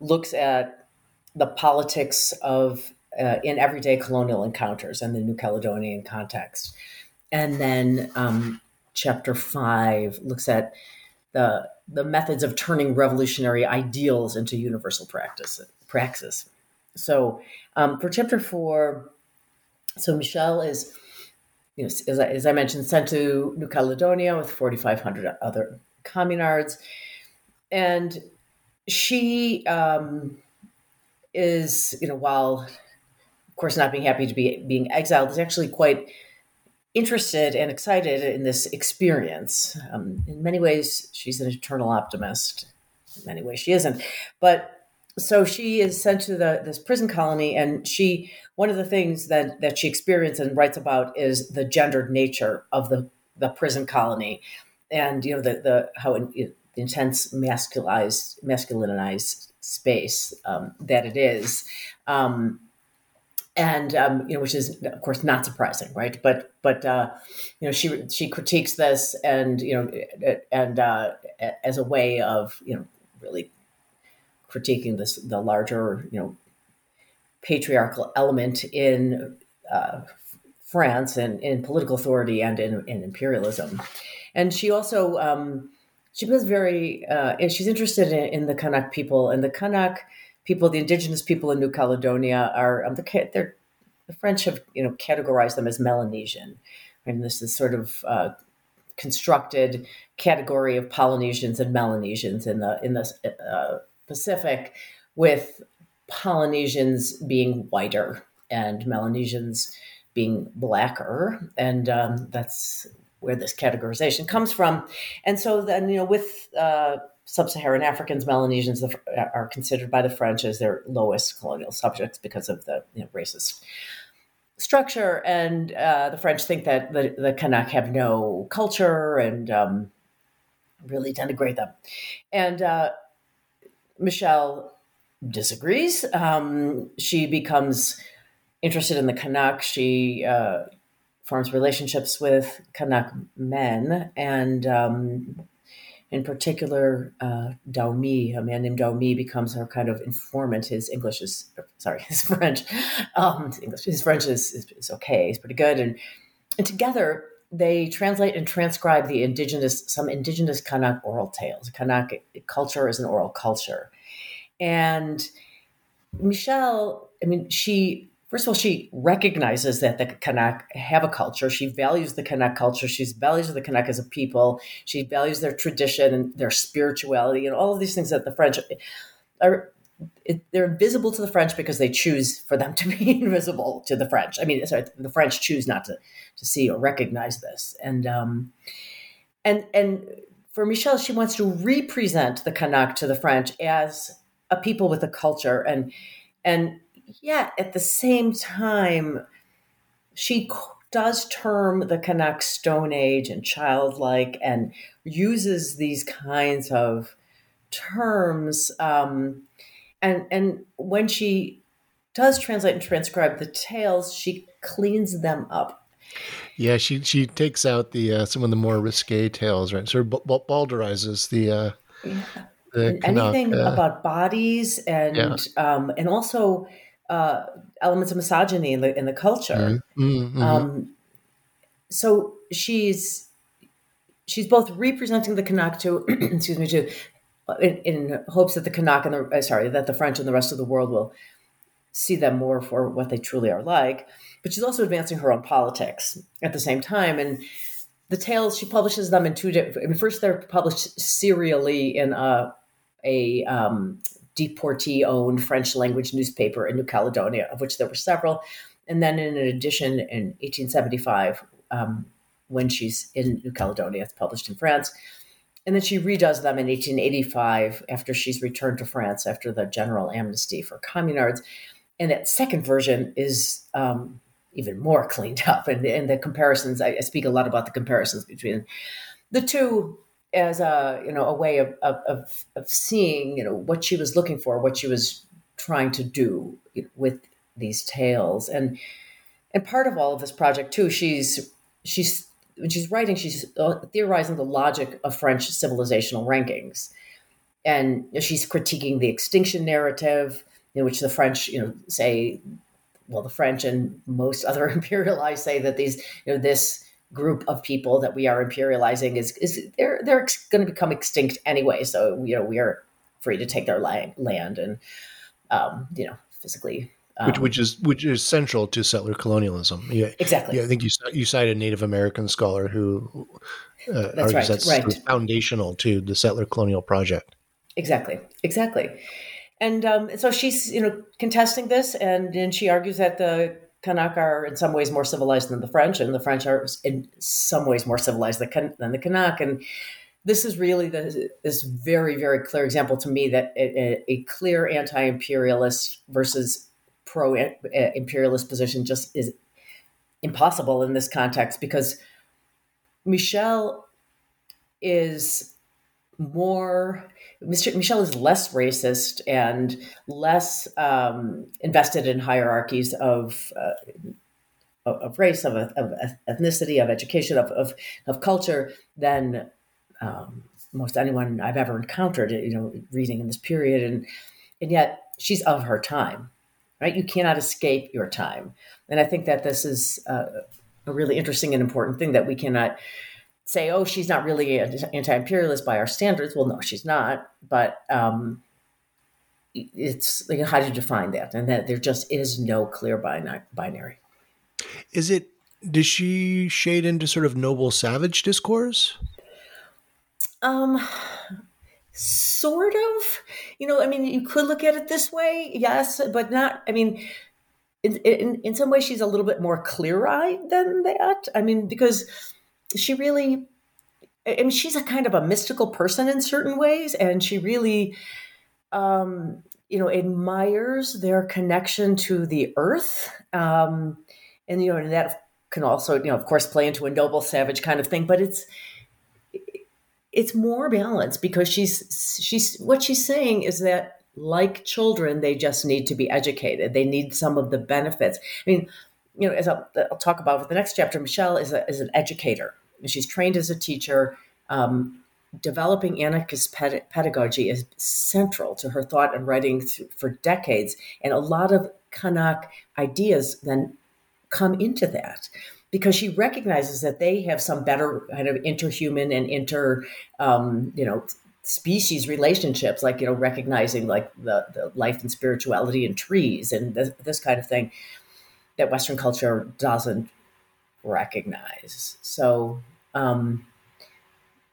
looks at the politics of uh, in everyday colonial encounters and the New Caledonian context. And then um, chapter five looks at the the methods of turning revolutionary ideals into universal practice praxis. So um, for chapter four, so Michel is, you know, as I, as I mentioned, sent to New Caledonia with 4,500 other communards, and she um, is, you know, while of course not being happy to be being exiled, is actually quite interested and excited in this experience. Um, in many ways, she's an eternal optimist. In many ways, she isn't. But so she is sent to the this prison colony, and she one of the things that that she experienced and writes about is the gendered nature of the the prison colony, and you know the the how it, intense masculized, masculinized space um, that it is. Um, and um, you know, which is of course not surprising, right? But but uh, you know, she she critiques this, and you know, and uh, as a way of you know really critiquing this the larger you know patriarchal element in uh, France and in political authority and in, in imperialism. And she also um, she was very uh, she's interested in, in, the Kanak people and the Kanak people, the indigenous people in New Caledonia are um, the the French have you know categorized them as Melanesian, and this is sort of uh, constructed category of Polynesians and Melanesians in the in the uh, Pacific, with Polynesians being whiter and Melanesians being blacker, and um, that's where this categorization comes from. And so then, you know, with uh, sub-Saharan Africans, Melanesians are considered by the French as their lowest colonial subjects because of the you know, racist structure. And uh, the French think that the, the Kanak have no culture and um, really denigrate them. And uh, Michel disagrees. Um, she becomes interested in the Kanak. She uh, forms relationships with Kanak men, and um, in particular, uh, Daoumi, a man named Daoumi, becomes her kind of informant. His English is sorry, his French, um, his English, his French is, is, is okay. He's pretty good, and and together they translate and transcribe the indigenous some indigenous Kanak oral tales. Kanak culture is an oral culture, and Michel, I mean, she first of all, she recognizes that the Kanak have a culture. She values the Kanak culture. She values the Kanak as a people. She values their tradition and their spirituality and all of these things that the French are. They're invisible to the French because they choose for them to be invisible to the French. I mean, sorry, the French choose not to to see or recognize this, and um, and and for Michel, she wants to represent the Kanak to the French as a people with a culture and and yet at the same time, she does term the Kanak Stone Age and childlike and uses these kinds of terms. Um, and, and when she does translate and transcribe the tales, she cleans them up. Yeah, she she takes out the uh, some of the more risque tales, right? Sort of bowdlerizes the uh, yeah. the anything uh, about bodies and yeah. um, and also uh, elements of misogyny in the in the culture. Mm-hmm. mm-hmm. Um, so she's she's both representing the Kanak to excuse me to in, in, hopes that the Kanak and the uh, sorry that the French and the rest of the world will see them more for what they truly are like. But she's also advancing her own politics at the same time and. The tales she publishes them in two different. I mean, first, they're published serially in a a um, deportee owned French language newspaper in New Caledonia, of which there were several. And then in an edition in 1875, um, when she's in New Caledonia, it's published in France. And then she redoes them in 1885 after she's returned to France after the general amnesty for communards. And that second version is um, even more cleaned up. And, and the comparisons, I, I speak a lot about the comparisons between the two as a you know a way of, of of seeing you know what she was looking for, what she was trying to do with these tales, and and part of all of this project too, she's she's when she's writing, she's uh, theorizing the logic of French civilizational rankings, and she's critiquing the extinction narrative in which the French, you know, say, well, the French and most other imperialized say that these, you know, this group of people that we are imperializing is is they're they're going to become extinct anyway. So you know we are free to take their land, land and um, you know physically. Um, which, which is which is central to settler colonialism. Yeah, exactly. Yeah, I think you you cited a Native American scholar who uh, that's argues right, that's right. foundational to the settler colonial project. Exactly, exactly. And um, so she's you know contesting this, and and she argues that the Kanak are in some ways more civilized than the French, and the French are in some ways more civilized than, the Kanak. And this is really the, this very, very clear example to me that a, a clear anti imperialist versus pro imperialist position just is impossible in this context because Michel is more Michel is less racist and less um, invested in hierarchies of uh, of race, of, of, ethnicity, of education, of, of, of culture than um, most anyone I've ever encountered. You know, reading in this period, and and yet she's of her time, right? You cannot escape your time, and I think that this is uh, a really interesting and important thing that we cannot say, oh, she's not really anti-imperialist by our standards. Well, no, she's not. But um, it's like how do you define that? And that there just is no clear binary. Is it? Does she shade into sort of noble savage discourse? Um, sort of. You know, I mean, you could look at it this way, yes, but not. I mean, in, in, in some ways she's a little bit more clear-eyed than that i mean because she really i mean she's a kind of a mystical person in certain ways and she really um, you know admires their connection to the earth um, and you know and that can also you know of course play into a noble savage kind of thing but it's it's more balanced because she's she's what she's saying is that like children, they just need to be educated. They need some of the benefits. I mean, you know, as I'll, I'll talk about with the next chapter, Michel is, a, is an educator. She's trained as a teacher. Um, developing anarchist ped- pedagogy is central to her thought and writing th- for decades. And a lot of Kanak ideas then come into that because she recognizes that they have some better kind of interhuman and inter, um, you know, species relationships, like you know, recognizing like the, the life and spirituality in trees and this, this kind of thing that Western culture doesn't recognize. So um,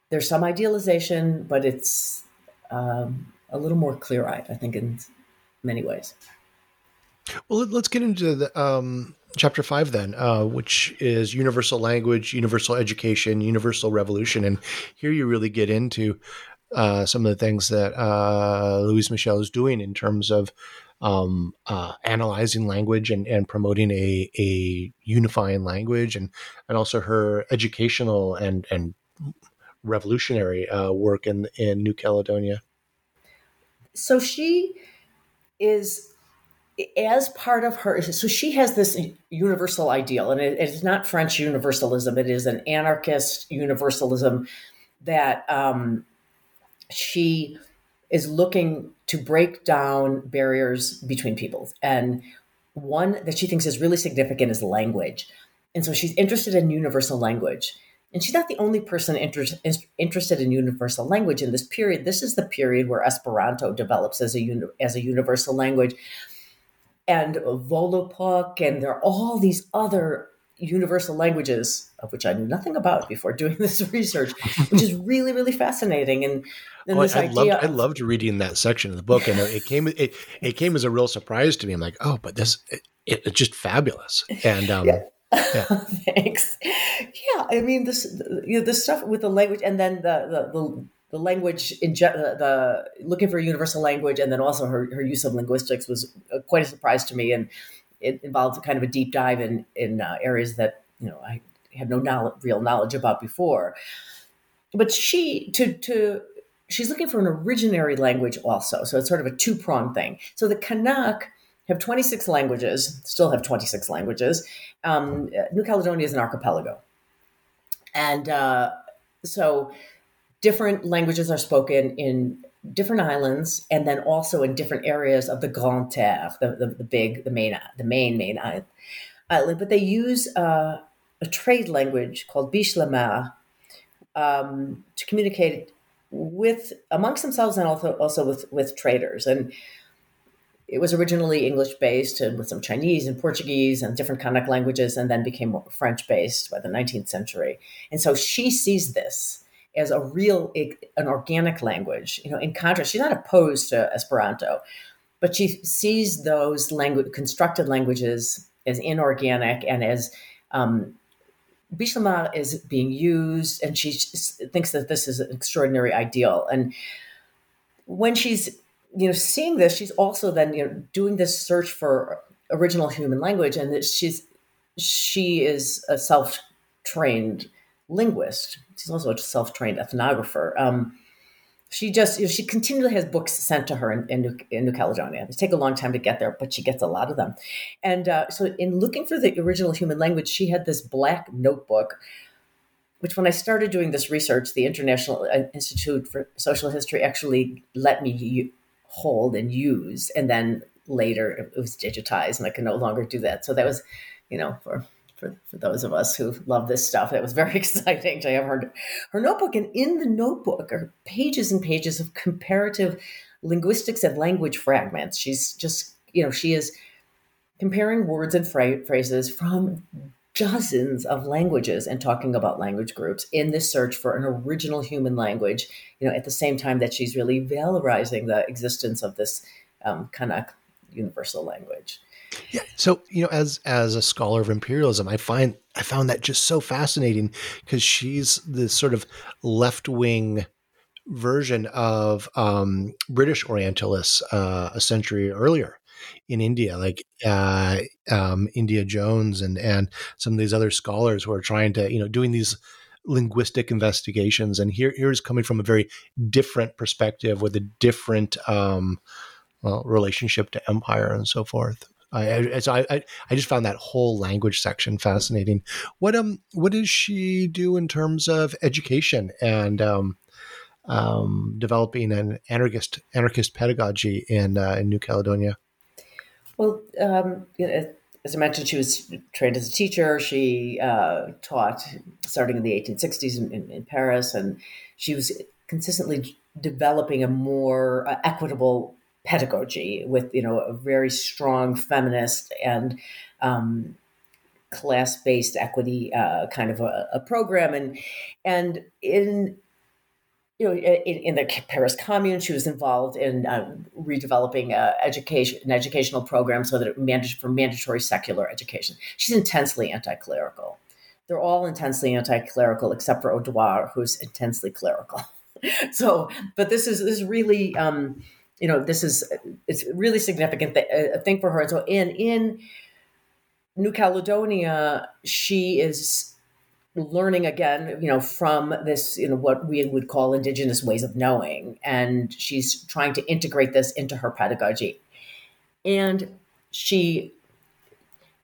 there's some idealization, but it's um, a little more clear-eyed, I think, in many ways. Well, let's get into the um, chapter five then, uh, which is universal language, universal education, universal revolution, and here you really get into uh, some of the things that uh, Louise Michel is doing in terms of um, uh, analyzing language and, and promoting a, a unifying language and, and also her educational and, and revolutionary uh, work in, in New Caledonia. So she is as part of her so she has this universal ideal and it, it's not french universalism it is an anarchist universalism that um, she is looking to break down barriers between peoples. And one that she thinks is really significant is language. And so she's interested in universal language. And she's not the only person inter- interested in universal language in this period. This is the period where Esperanto develops as a, uni- as a universal language. And Volapük, and there are all these other universal languages of which I knew nothing about before doing this research, which is really, really fascinating. And then oh, this I, idea, loved, I loved reading that section of the book, and it came it, it came as a real surprise to me. I'm like, oh, but this it, it's just fabulous. And um, yeah. yeah. Thanks. Yeah, I mean this you know the stuff with the language, and then the the, the the language in the, the, looking for a universal language and then also her, her use of linguistics was uh, quite a surprise to me and it involved kind of a deep dive in in uh, areas that you know I had no knowledge, real knowledge about before. But she to to she's looking for an originary language also, so it's sort of a two pronged thing. So the Kanak have 26 languages, still have 26 languages. Um, New Caledonia is an archipelago, and uh, so different languages are spoken in different islands and then also in different areas of the Grande Terre, the, the, the big, the main, the main, main island. But they use uh, a trade language called Biche la Mer um, to communicate with amongst themselves and also, also with, with traders. And it was originally English based and with some Chinese and Portuguese and different Kanak languages, and then became French based by the 19th century. And so she sees this as a real an organic language you know in contrast she's not opposed to esperanto but she sees those language constructed languages as inorganic and as um, Biche la Mer is being used, and she thinks that this is an extraordinary ideal. And when she's, you know, seeing this, she's also then, you know, doing this search for original human language, and that she's she is a self-trained linguist. She's also a self-trained ethnographer. Um, she just she continually has books sent to her in, in, New, in, New, Caledonia. They take a long time to get there, but she gets a lot of them. And uh, so, in looking for the original human language, she had this black notebook. Which, when I started doing this research, the International uh, Institute for Social History actually let me hold and use, and then later it was digitized, and I can no longer do that. So that was, you know, for for, for those of us who love this stuff. It was very exciting to have her, her notebook. And in the notebook are pages and pages of comparative linguistics and language fragments. She's just, you know, she is comparing words and fra- phrases from dozens of languages and talking about language groups in this search for an original human language, you know, at the same time that she's really valorizing the existence of this um, Kanak universal language. Yeah. So, you know, as as a scholar of imperialism, I find I found that just so fascinating because she's this sort of left wing version of um, British Orientalists uh, a century earlier in India, like uh, um, India Jones and and some of these other scholars who are trying to, you know, doing these linguistic investigations. And here here's coming from a very different perspective with a different um, well, relationship to empire and so forth. I, I, so I, I just found that whole language section fascinating. What um what does she do in terms of education and um, um, developing an anarchist anarchist pedagogy in uh, in New Caledonia? Well, um, as I mentioned, she was trained as a teacher. She uh, taught starting in the 1860s in, in, in, Paris, and she was consistently developing a more uh, equitable pedagogy with you know a very strong feminist and um, class-based equity uh, kind of a, a, program. And and in you know in, in, the Paris Commune she was involved in uh, redeveloping uh, education an educational program so that it managed for mandatory secular education. She's intensely anti-clerical. They're all intensely anti-clerical except for Audouard who's intensely clerical. So but this is this is really um, you know, this is it's really significant th- a thing for her. And so in in New Caledonia, she is learning again, you know, from this, you know, what we would call indigenous ways of knowing, and she's trying to integrate this into her pedagogy. And she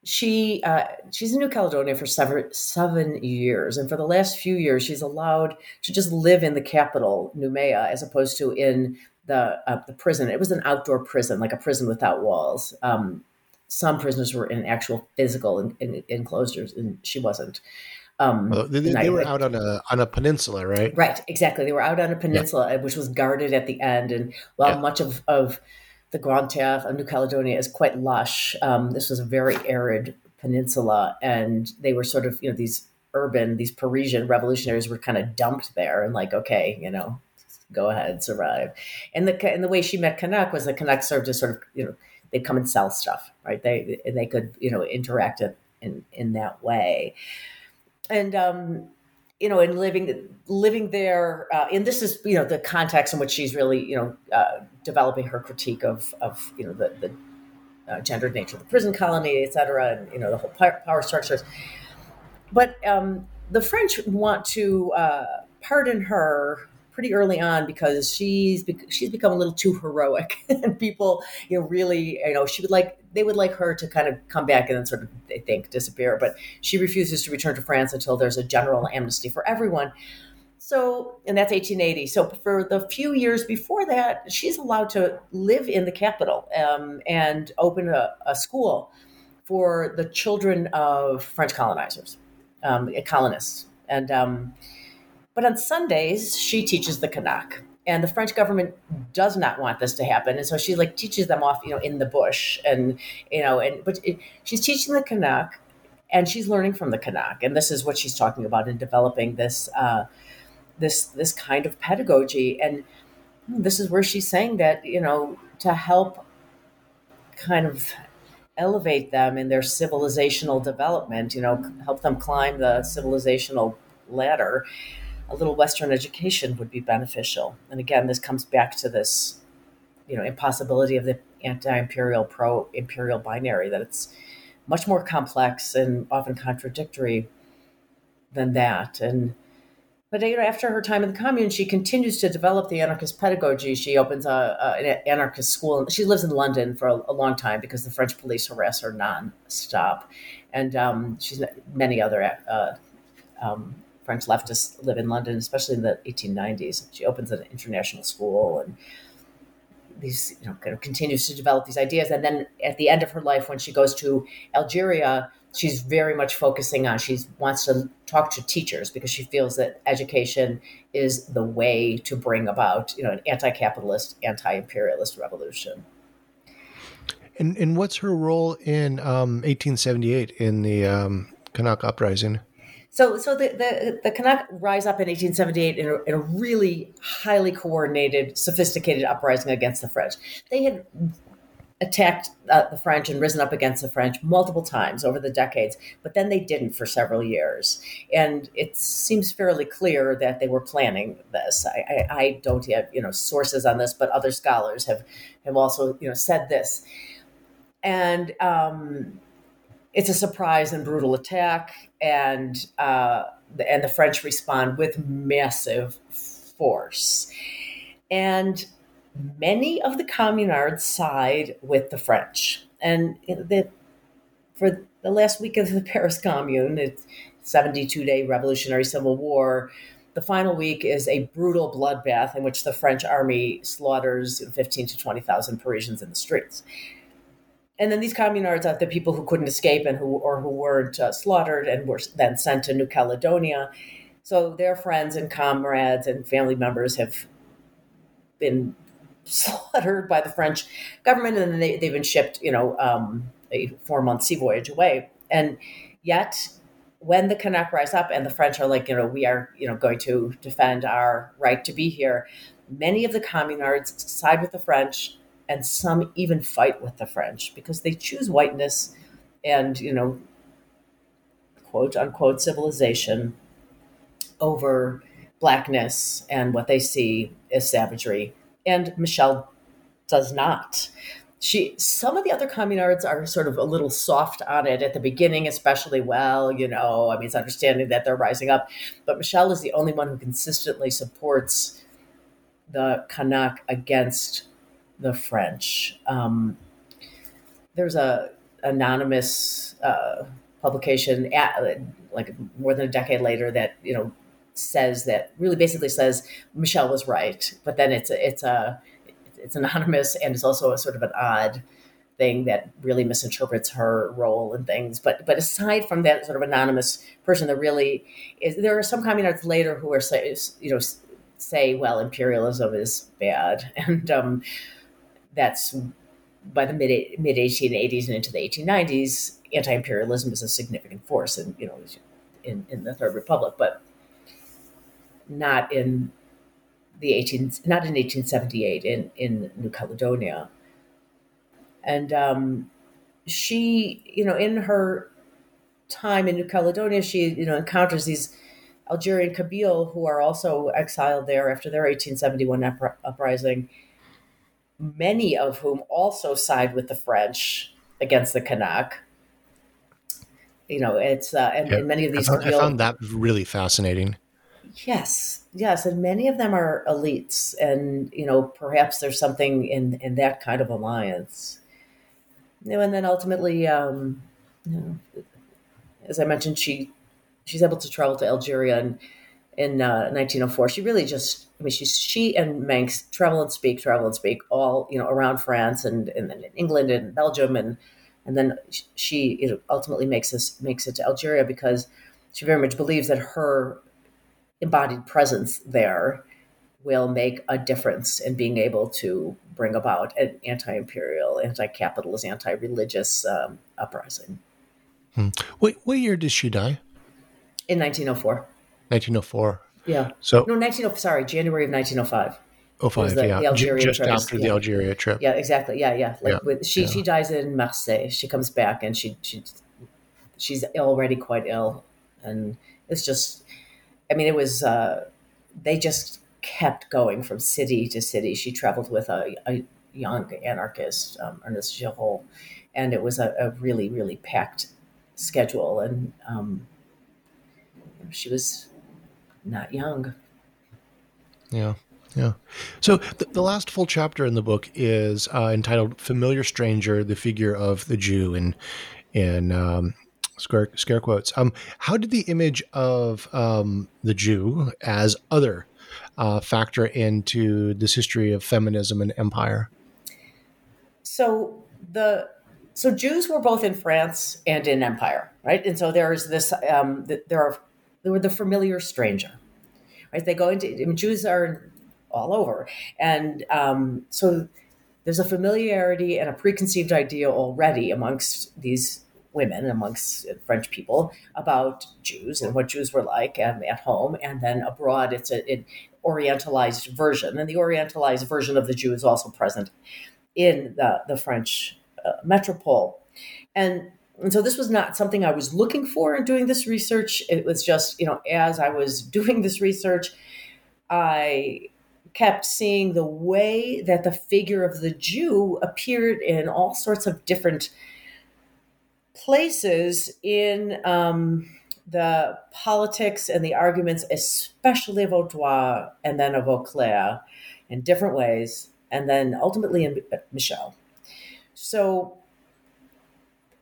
she uh, she's in New Caledonia for seven seven years, and for the last few years, she's allowed to just live in the capital, Noumea, as opposed to in the uh, the prison. It was an outdoor prison, like a prison without walls. Um, some prisoners were in actual physical in, in, enclosures, and she wasn't. Um, well, they, they were out on a on a peninsula, right? Right, exactly. They were out on a peninsula, yeah. which was guarded at the end. And while yeah. much of, of the Grande Terre of New Caledonia is quite lush, um, this was a very arid peninsula, and they were sort of you know these urban, these Parisian revolutionaries were kind of dumped there, and like, okay, you know, go ahead, survive. And the and the way she met Kanak was that Kanak served as sort of you know they'd come and sell stuff, right? They and they could you know interact in in that way, and um, you know, in living living there, uh, and this is you know the context in which she's really you know uh, developing her critique of of you know the the uh, gendered nature of the prison colony, et cetera, and you know the whole power structures. But um, the French want to uh, pardon her pretty early on because she's she's become a little too heroic. And people you know really you know she would like they would like her to kind of come back and then sort of they think disappear. But she refuses to return to France until there's a general amnesty for everyone. So and that's 1880 so for the few years before that she's allowed to live in the capital um, and open a, a, school for the children of French colonizers um, colonists. And um, but on Sundays, she teaches the Kanak. And the French government does not want this to happen, and so she like teaches them off, you know, in the bush, and you know, and but it, she's teaching the Kanak, and she's learning from the Kanak, and this is what she's talking about in developing this, uh, this, this kind of pedagogy, and this is where she's saying that you know to help, kind of elevate them in their civilizational development, you know, help them climb the civilizational ladder a little Western education would be beneficial. And again, this comes back to this, you know, impossibility of the anti-imperial pro-imperial binary that it's much more complex and often contradictory than that. And but you know, after her time in the commune, she continues to develop the anarchist pedagogy. She opens a, a an anarchist school. She lives in London for a, a, long time because the French police harass her nonstop, and um, she's many other uh, um, French leftists live in London, especially in the 1890s. She opens an international school and these, you know, kind of continues to develop these ideas. And then at the end of her life, when she goes to Algeria, she's very much focusing on she wants to talk to teachers because she feels that education is the way to bring about you know an anti-capitalist anti-imperialist revolution and and what's her role in um, 1878 in the um, Kanak uprising so, so the, the, the Kanak rise up in 1878 in a, in a, really highly coordinated, sophisticated uprising against the French. They had attacked uh, the French and risen up against the French multiple times over the decades, but then they didn't for several years. And it seems fairly clear that they were planning this. I, I, I don't have you know sources on this, but other scholars have have also you know said this. And um, it's a surprise and brutal attack, and uh, and the French respond with massive force. And many of the communards side with the French. And the, for the last week of the Paris Commune, it's 72 day revolutionary civil war. The final week is a brutal bloodbath in which the French army slaughters 15 to 20,000 Parisians in the streets. And then these communards are the people who couldn't escape and who or who weren't uh, slaughtered and were then sent to New Caledonia. So their friends and comrades and family members have been slaughtered by the French government, and then they, they've been shipped, you know, um, a four month sea voyage away. And yet, when the Kanak rise up and the French are like, you know, we are, you know, going to defend our right to be here, many of the communards side with the French, and some even fight with the French because they choose whiteness and, you know, quote unquote civilization over blackness and what they see as savagery and Michel does not. She some of the other communards are sort of a little soft on it at the beginning, especially well, you know, I mean it's understanding that they're rising up. But Michel is the only one who consistently supports the Kanak against the French. Um, there's a anonymous uh, publication at, like more than a decade later that you know says that really basically says Michel was right, but then it's it's a it's anonymous and it's also a sort of an odd thing that really misinterprets her role and things. But but aside from that sort of anonymous person, there really is there are some communards later who are say you know say well imperialism is bad and um, that's by the mid mid 1880s and into the 1890s anti-imperialism is a significant force and you know in, in the third republic but not in the 18 not in 1878 in in New Caledonia. And um, she, you know, in her time in New Caledonia, she you know encounters these Algerian Kabyle who are also exiled there after their 1871 uprising. Many of whom also side with the French against the Kanak. You know, it's uh, and, yeah, and, many of these. I found, Kabyle, I found that really fascinating. Yes, yes, and many of them are elites, and you know perhaps there's something in in that kind of alliance. You know, and then ultimately, um, you know, as I mentioned, she she's able to travel to Algeria in in uh, 1904. She really just, I mean, she's she and Manx travel and speak, travel and speak all you know around France and and then in England and Belgium and and then she you know, ultimately makes this makes it to Algeria because she very much believes that her embodied presence there will make a difference in being able to bring about an anti-imperial, anti-capitalist, anti-religious um, uprising. Hmm. What, what year did she die? In 1904. 1904. Yeah. So no, 19. Sorry, January of 1905. Oh five, the, yeah. The Algerian just after yeah. the Algeria trip. Yeah, exactly. Yeah, yeah. Like yeah. With, she yeah. she dies in Marseille. She comes back and she she she's already quite ill, and it's just I mean, it was, uh, they just kept going from city to city. She traveled with a, a young anarchist, um, Ernest Girault, and it was a, a really, really packed schedule. And um, she was not young. Yeah. Yeah. So the, the, last full chapter in the book is uh, entitled "Familiar Stranger: The Figure of the Jew," in in um, scare, scare quotes. Um, how did the image of um, the Jew as other uh, factor into this history of feminism and empire? So the so Jews were both in France and in empire, right? And so there's this um, there are were the familiar stranger, right? They go into I mean, Jews are all over, and um, so there's a familiarity and a preconceived idea already amongst these women amongst French people about Jews and what Jews were like um, at home, and then abroad it's a, an orientalized version, and the orientalized version of the Jew is also present in the, the French uh, metropole. And, and so this was not something I was looking for in doing this research. It was just, you know, as I was doing this research, I kept seeing the way that the figure of the Jew appeared in all sorts of different places in um, the politics and the arguments, especially of Audouard and then of Auclert in different ways, and then ultimately in Michel. So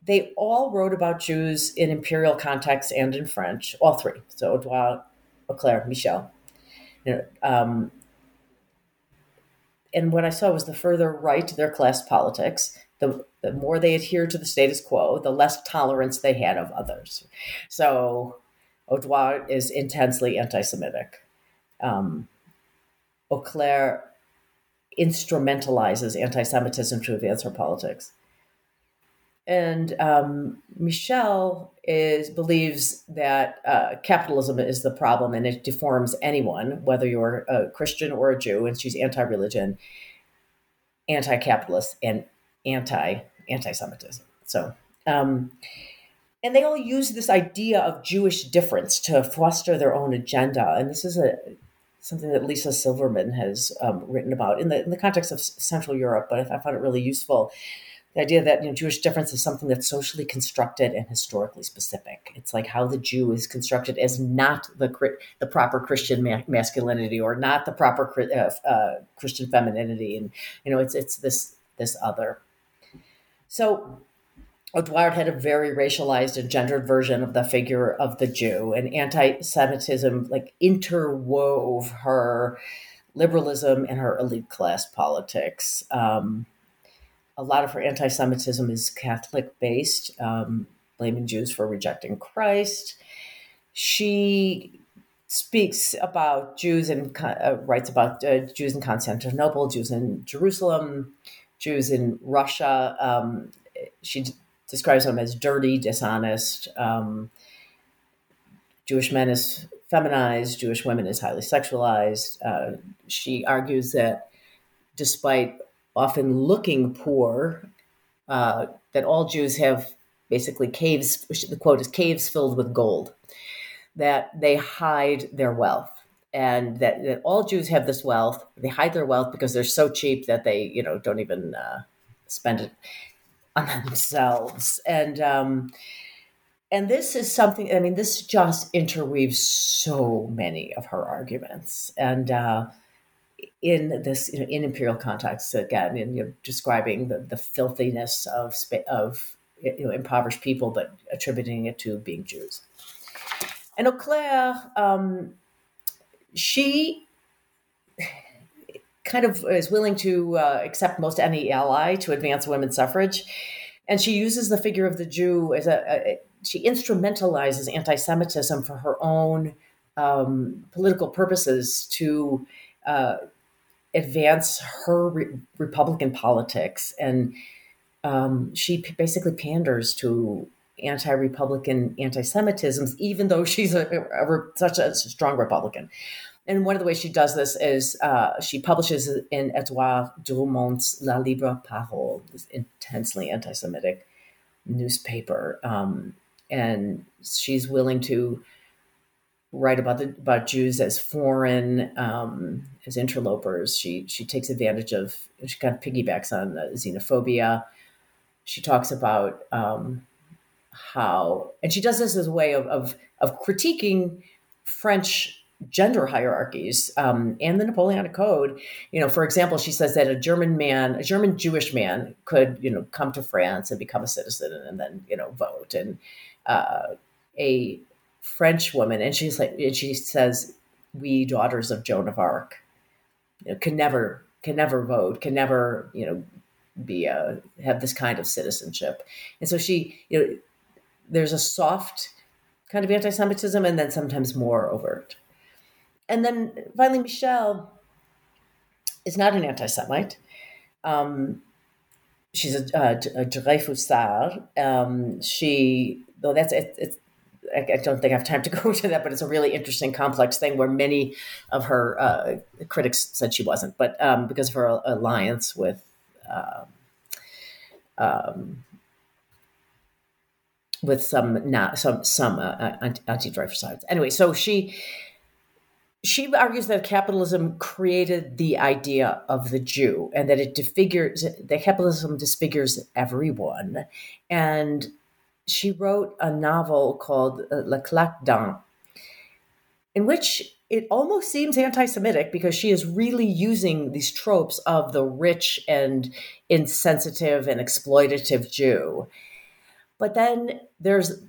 they all wrote about Jews in imperial context and in French, all three. So Audouard, Auclert, Michel. Um, and what I saw was the further right their class politics, the, the more they adhered to the status quo, the less tolerance they had of others. So Audouard is intensely anti Semitic. Um, Auclert instrumentalizes anti Semitism to advance her politics. And um, Michel is believes that uh, capitalism is the problem and it deforms anyone, whether you're a Christian or a Jew, and she's anti-religion, anti-capitalist, and anti anti-Semitism. So, um, and they all use this idea of Jewish difference to foster their own agenda. And this is a something that Lisa Silverman has um, written about in the in the context of Central Europe. But I found it really useful. The idea that you know Jewish difference is something that's socially constructed and historically specific. It's like how the Jew is constructed as not the the proper Christian ma- masculinity or not the proper uh, uh, Christian femininity, and you know it's it's this this other. So Audouard had a very racialized and gendered version of the figure of the Jew, and anti-Semitism like interwove her liberalism and her elite class politics. Um, a lot of her anti-Semitism is Catholic based, um, blaming Jews for rejecting Christ. She speaks about Jews and uh, writes about uh, Jews in Constantinople, Jews in Jerusalem, Jews in Russia. Um, she d- describes them as dirty, dishonest. Um, Jewish men as feminized, Jewish women as highly sexualized. Uh, she argues that despite often looking poor, uh, that all Jews have basically caves, the quote is caves filled with gold, that they hide their wealth and that, that all Jews have this wealth. They hide their wealth because they're so cheap that they, you know, don't even uh, spend it on themselves. And um, and this is something. I mean, this just interweaves so many of her arguments, and uh, in this you know, in imperial context again, in you describing the, the filthiness of of you know impoverished people, but attributing it to being Jews. And Auclert um, she kind of is willing to uh, accept most any ally to advance women's suffrage. And she uses the figure of the Jew as a, a she instrumentalizes anti Semitism for her own um, political purposes to uh, advance her re- Republican politics. And um, she p- basically panders to anti Republican anti Semitism, even though she's a, a, a, such a strong Republican. And one of the ways she does this is uh, she publishes in Edouard Drumont's La Libre Parole, this intensely anti Semitic newspaper. Um, and she's willing to write about the about Jews as foreign, um, as interlopers. She she takes advantage of she kind of piggybacks on xenophobia. She talks about um, how, and she does this as a way of of, of critiquing French gender hierarchies um, and the Napoleonic Code. You know, for example, she says that a German man, a German Jewish man, could you know come to France and become a citizen and then you know vote, and uh, a French woman, and she's like, and she says, we daughters of Joan of Arc, you know, can never can never vote, can never you know be a, uh, have this kind of citizenship, and so she you know there's a soft kind of anti-Semitism and then sometimes more overt. And then finally, Michel is not an anti Semite. Um, she's a, a, a. Um, she, though that's, it, it's, I, don't think I have time to go into that, but it's a really interesting, complex thing where many of her uh, critics said she wasn't, but um, because of her alliance with uh, um, with some not some some uh, anti-glyphosate. Anyway, so she she argues that capitalism created the idea of the Jew and that it disfigures that capitalism disfigures everyone. And she wrote a novel called uh, Le Claque in which it almost seems anti-Semitic because she is really using these tropes of the rich and insensitive and exploitative Jew. But then there's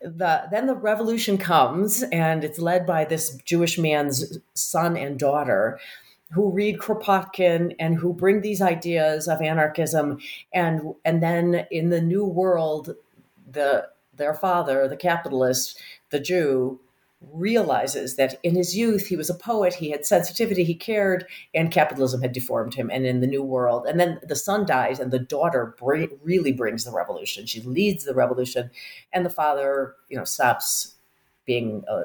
the then the revolution comes and it's led by this Jewish man's son and daughter who read Kropotkin and who bring these ideas of anarchism and and then in the new world the their father the capitalist the Jew realizes that in his youth he was a poet he had sensitivity he cared and capitalism had deformed him and in the new world. And then the son dies and the daughter really brings the revolution. She leads the revolution and the father you know stops being a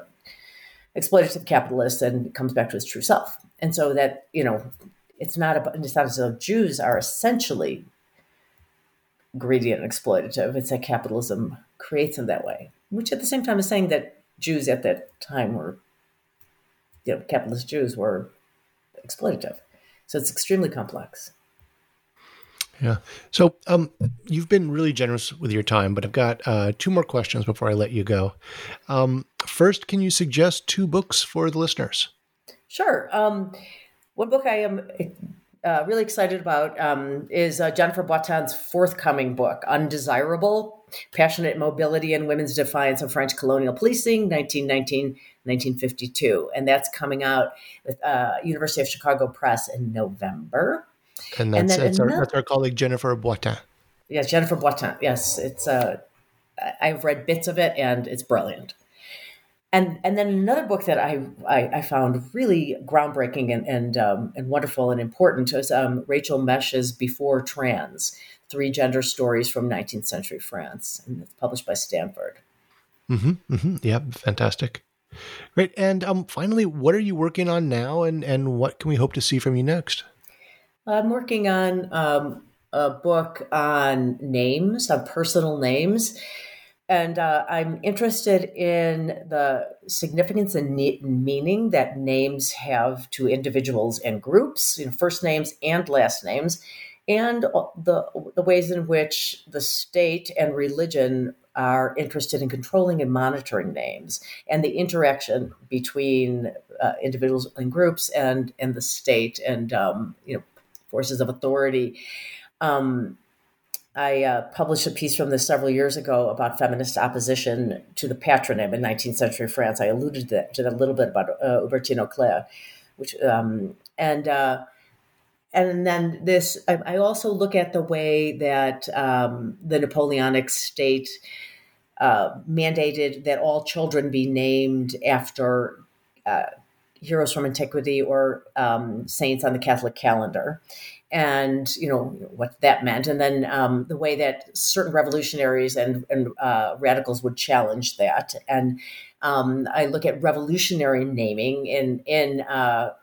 exploitative capitalist and comes back to his true self. And so that you know it's not about it's not as though jews are essentially greedy and exploitative it's that capitalism creates them that way which at the same time is saying that Jews at that time were, you know, capitalist Jews were exploitative. So it's extremely complex. Yeah. So um, you've been really generous with your time, but I've got uh, two more questions before I let you go. Um, first, can you suggest two books for the listeners? Sure. Um, one book I am uh, really excited about um, is uh, Jennifer Boittin's forthcoming book, Undesirable Passionate Mobility and Women's Defiance of French Colonial Policing, 1919 1952. And that's coming out with uh, University of Chicago Press in November. And that's, and that's, another, our, that's our colleague Jennifer Boittin. Yes, Jennifer Boittin. Yes, it's. Uh, I've read bits of it, and it's brilliant and and then another book that I I, I found really groundbreaking and and um, and wonderful and important was um, Rachel Mesch's Before Trans: Three Gender Stories from 19th Century France, and it's published by Stanford. Mm-hmm, mm-hmm. Yeah, fantastic. Great. And um, finally, what are you working on now, and and what can we hope to see from you next? I'm working on um, a book on names, on personal names and uh, I'm interested in the significance and meaning that names have to individuals and groups, you know, first names and last names, and the the ways in which the state and religion are interested in controlling and monitoring names, and the interaction between uh, individuals and groups and and the state and um, you know forces of authority. Um, I uh, published a piece from this several years ago about feminist opposition to the patronym in 19th century France. I alluded to that, to that a little bit about uh, Hubertine which um, and uh, and then this. I, I, also look at the way that um, the Napoleonic state uh, mandated that all children be named after uh, heroes from antiquity or um, saints on the Catholic calendar and you know what that meant, and then um, the way that certain revolutionaries and, and uh, radicals would challenge that. And um, I look at revolutionary naming in in uh,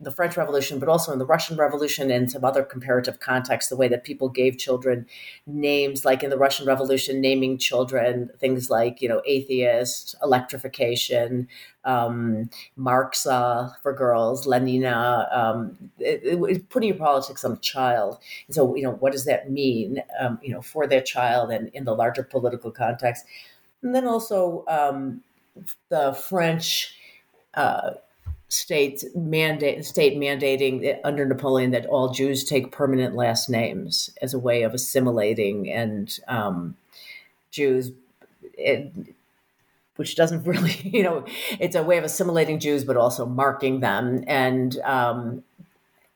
the French Revolution, but also in the Russian Revolution and some other comparative contexts, the way that people gave children names, like in the Russian Revolution, naming children things like, you know, atheist, electrification, um, Marxa for girls, Lenina, um, it, it, putting your politics on a child. And so, you know, what does that mean, um, you know, for that child and in the larger political context? And then also um, the French. Uh, state mandate state mandating under Napoleon that all Jews take permanent last names as a way of assimilating and um, Jews. It, which doesn't really, you know, it's a way of assimilating Jews, but also marking them. And um,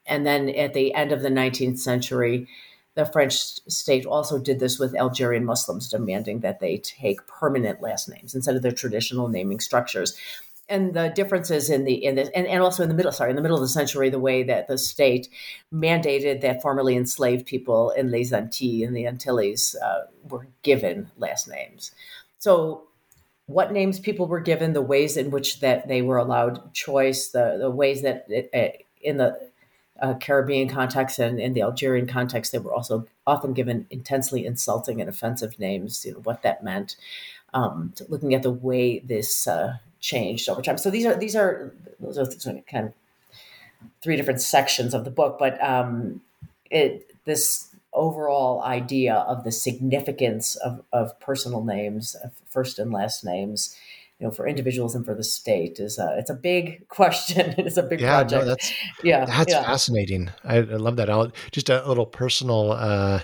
and then at the end of the 19th century, the French state also did this with Algerian Muslims, demanding that they take permanent last names instead of their traditional naming structures and the differences in the in this and, and also in the middle sorry in the middle of the century the way that the state mandated that formerly enslaved people in les antilles in the antilles uh, were given last names so what names people were given the ways in which that they were allowed choice the, the ways that it, in the uh, Caribbean context and in the Algerian context, they were also often given intensely insulting and offensive names. You know what that meant. Um, looking at the way this uh, changed over time. So these are these are those are kind of three different sections of the book, but um, it this overall idea of the significance of, of personal names, of first and last names, you know, for individuals and for the state is a, it's a big question. it's a big yeah, project. No, that's, yeah, that's yeah. fascinating. I, I, love that. I'll, just a little personal uh,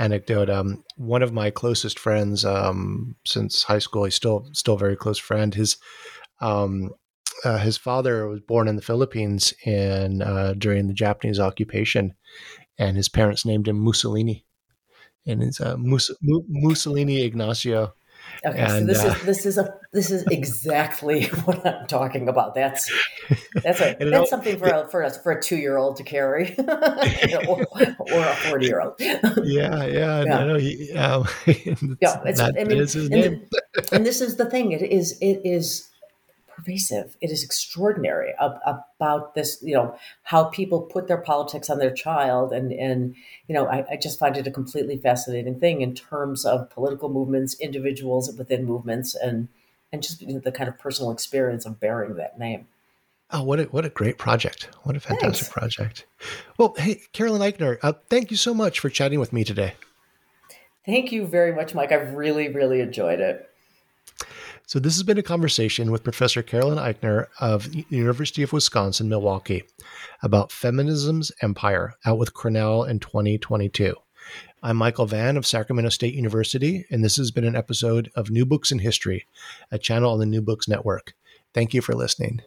anecdote. Um, one of my closest friends um, since high school, he's still still a very close friend. His um, uh, his father was born in the Philippines and uh, during the Japanese occupation, and his parents named him Mussolini, and it's uh, Mus- Mussolini Ignacio. Okay, and, so this uh, is this is a this is exactly what I'm talking about. That's that's a that's something for a for a for a two year old to carry, or, or, a forty year old. Yeah, yeah, yeah. No, he, um, yeah. It's, that, I mean, and, the, and this is the thing. It is it is pervasive. It is extraordinary about this, you know, how people put their politics on their child. And, and you know, I, I just find it a completely fascinating thing in terms of political movements, individuals within movements, and, and just you know, the kind of personal experience of bearing that name. Oh, what a, what a great project. What a fantastic Thanks. project. Well, hey, Carolyn Eichner, uh, thank you so much for chatting with me today. Thank you very much, Mike. I've really, really enjoyed it. So, this has been a conversation with Professor Carolyn Eichner of the University of Wisconsin Milwaukee about feminism's empire out with Cornell in 2022. I'm Michael Vann of Sacramento State University, and this has been an episode of New Books in History, a channel on the New Books Network. Thank you for listening.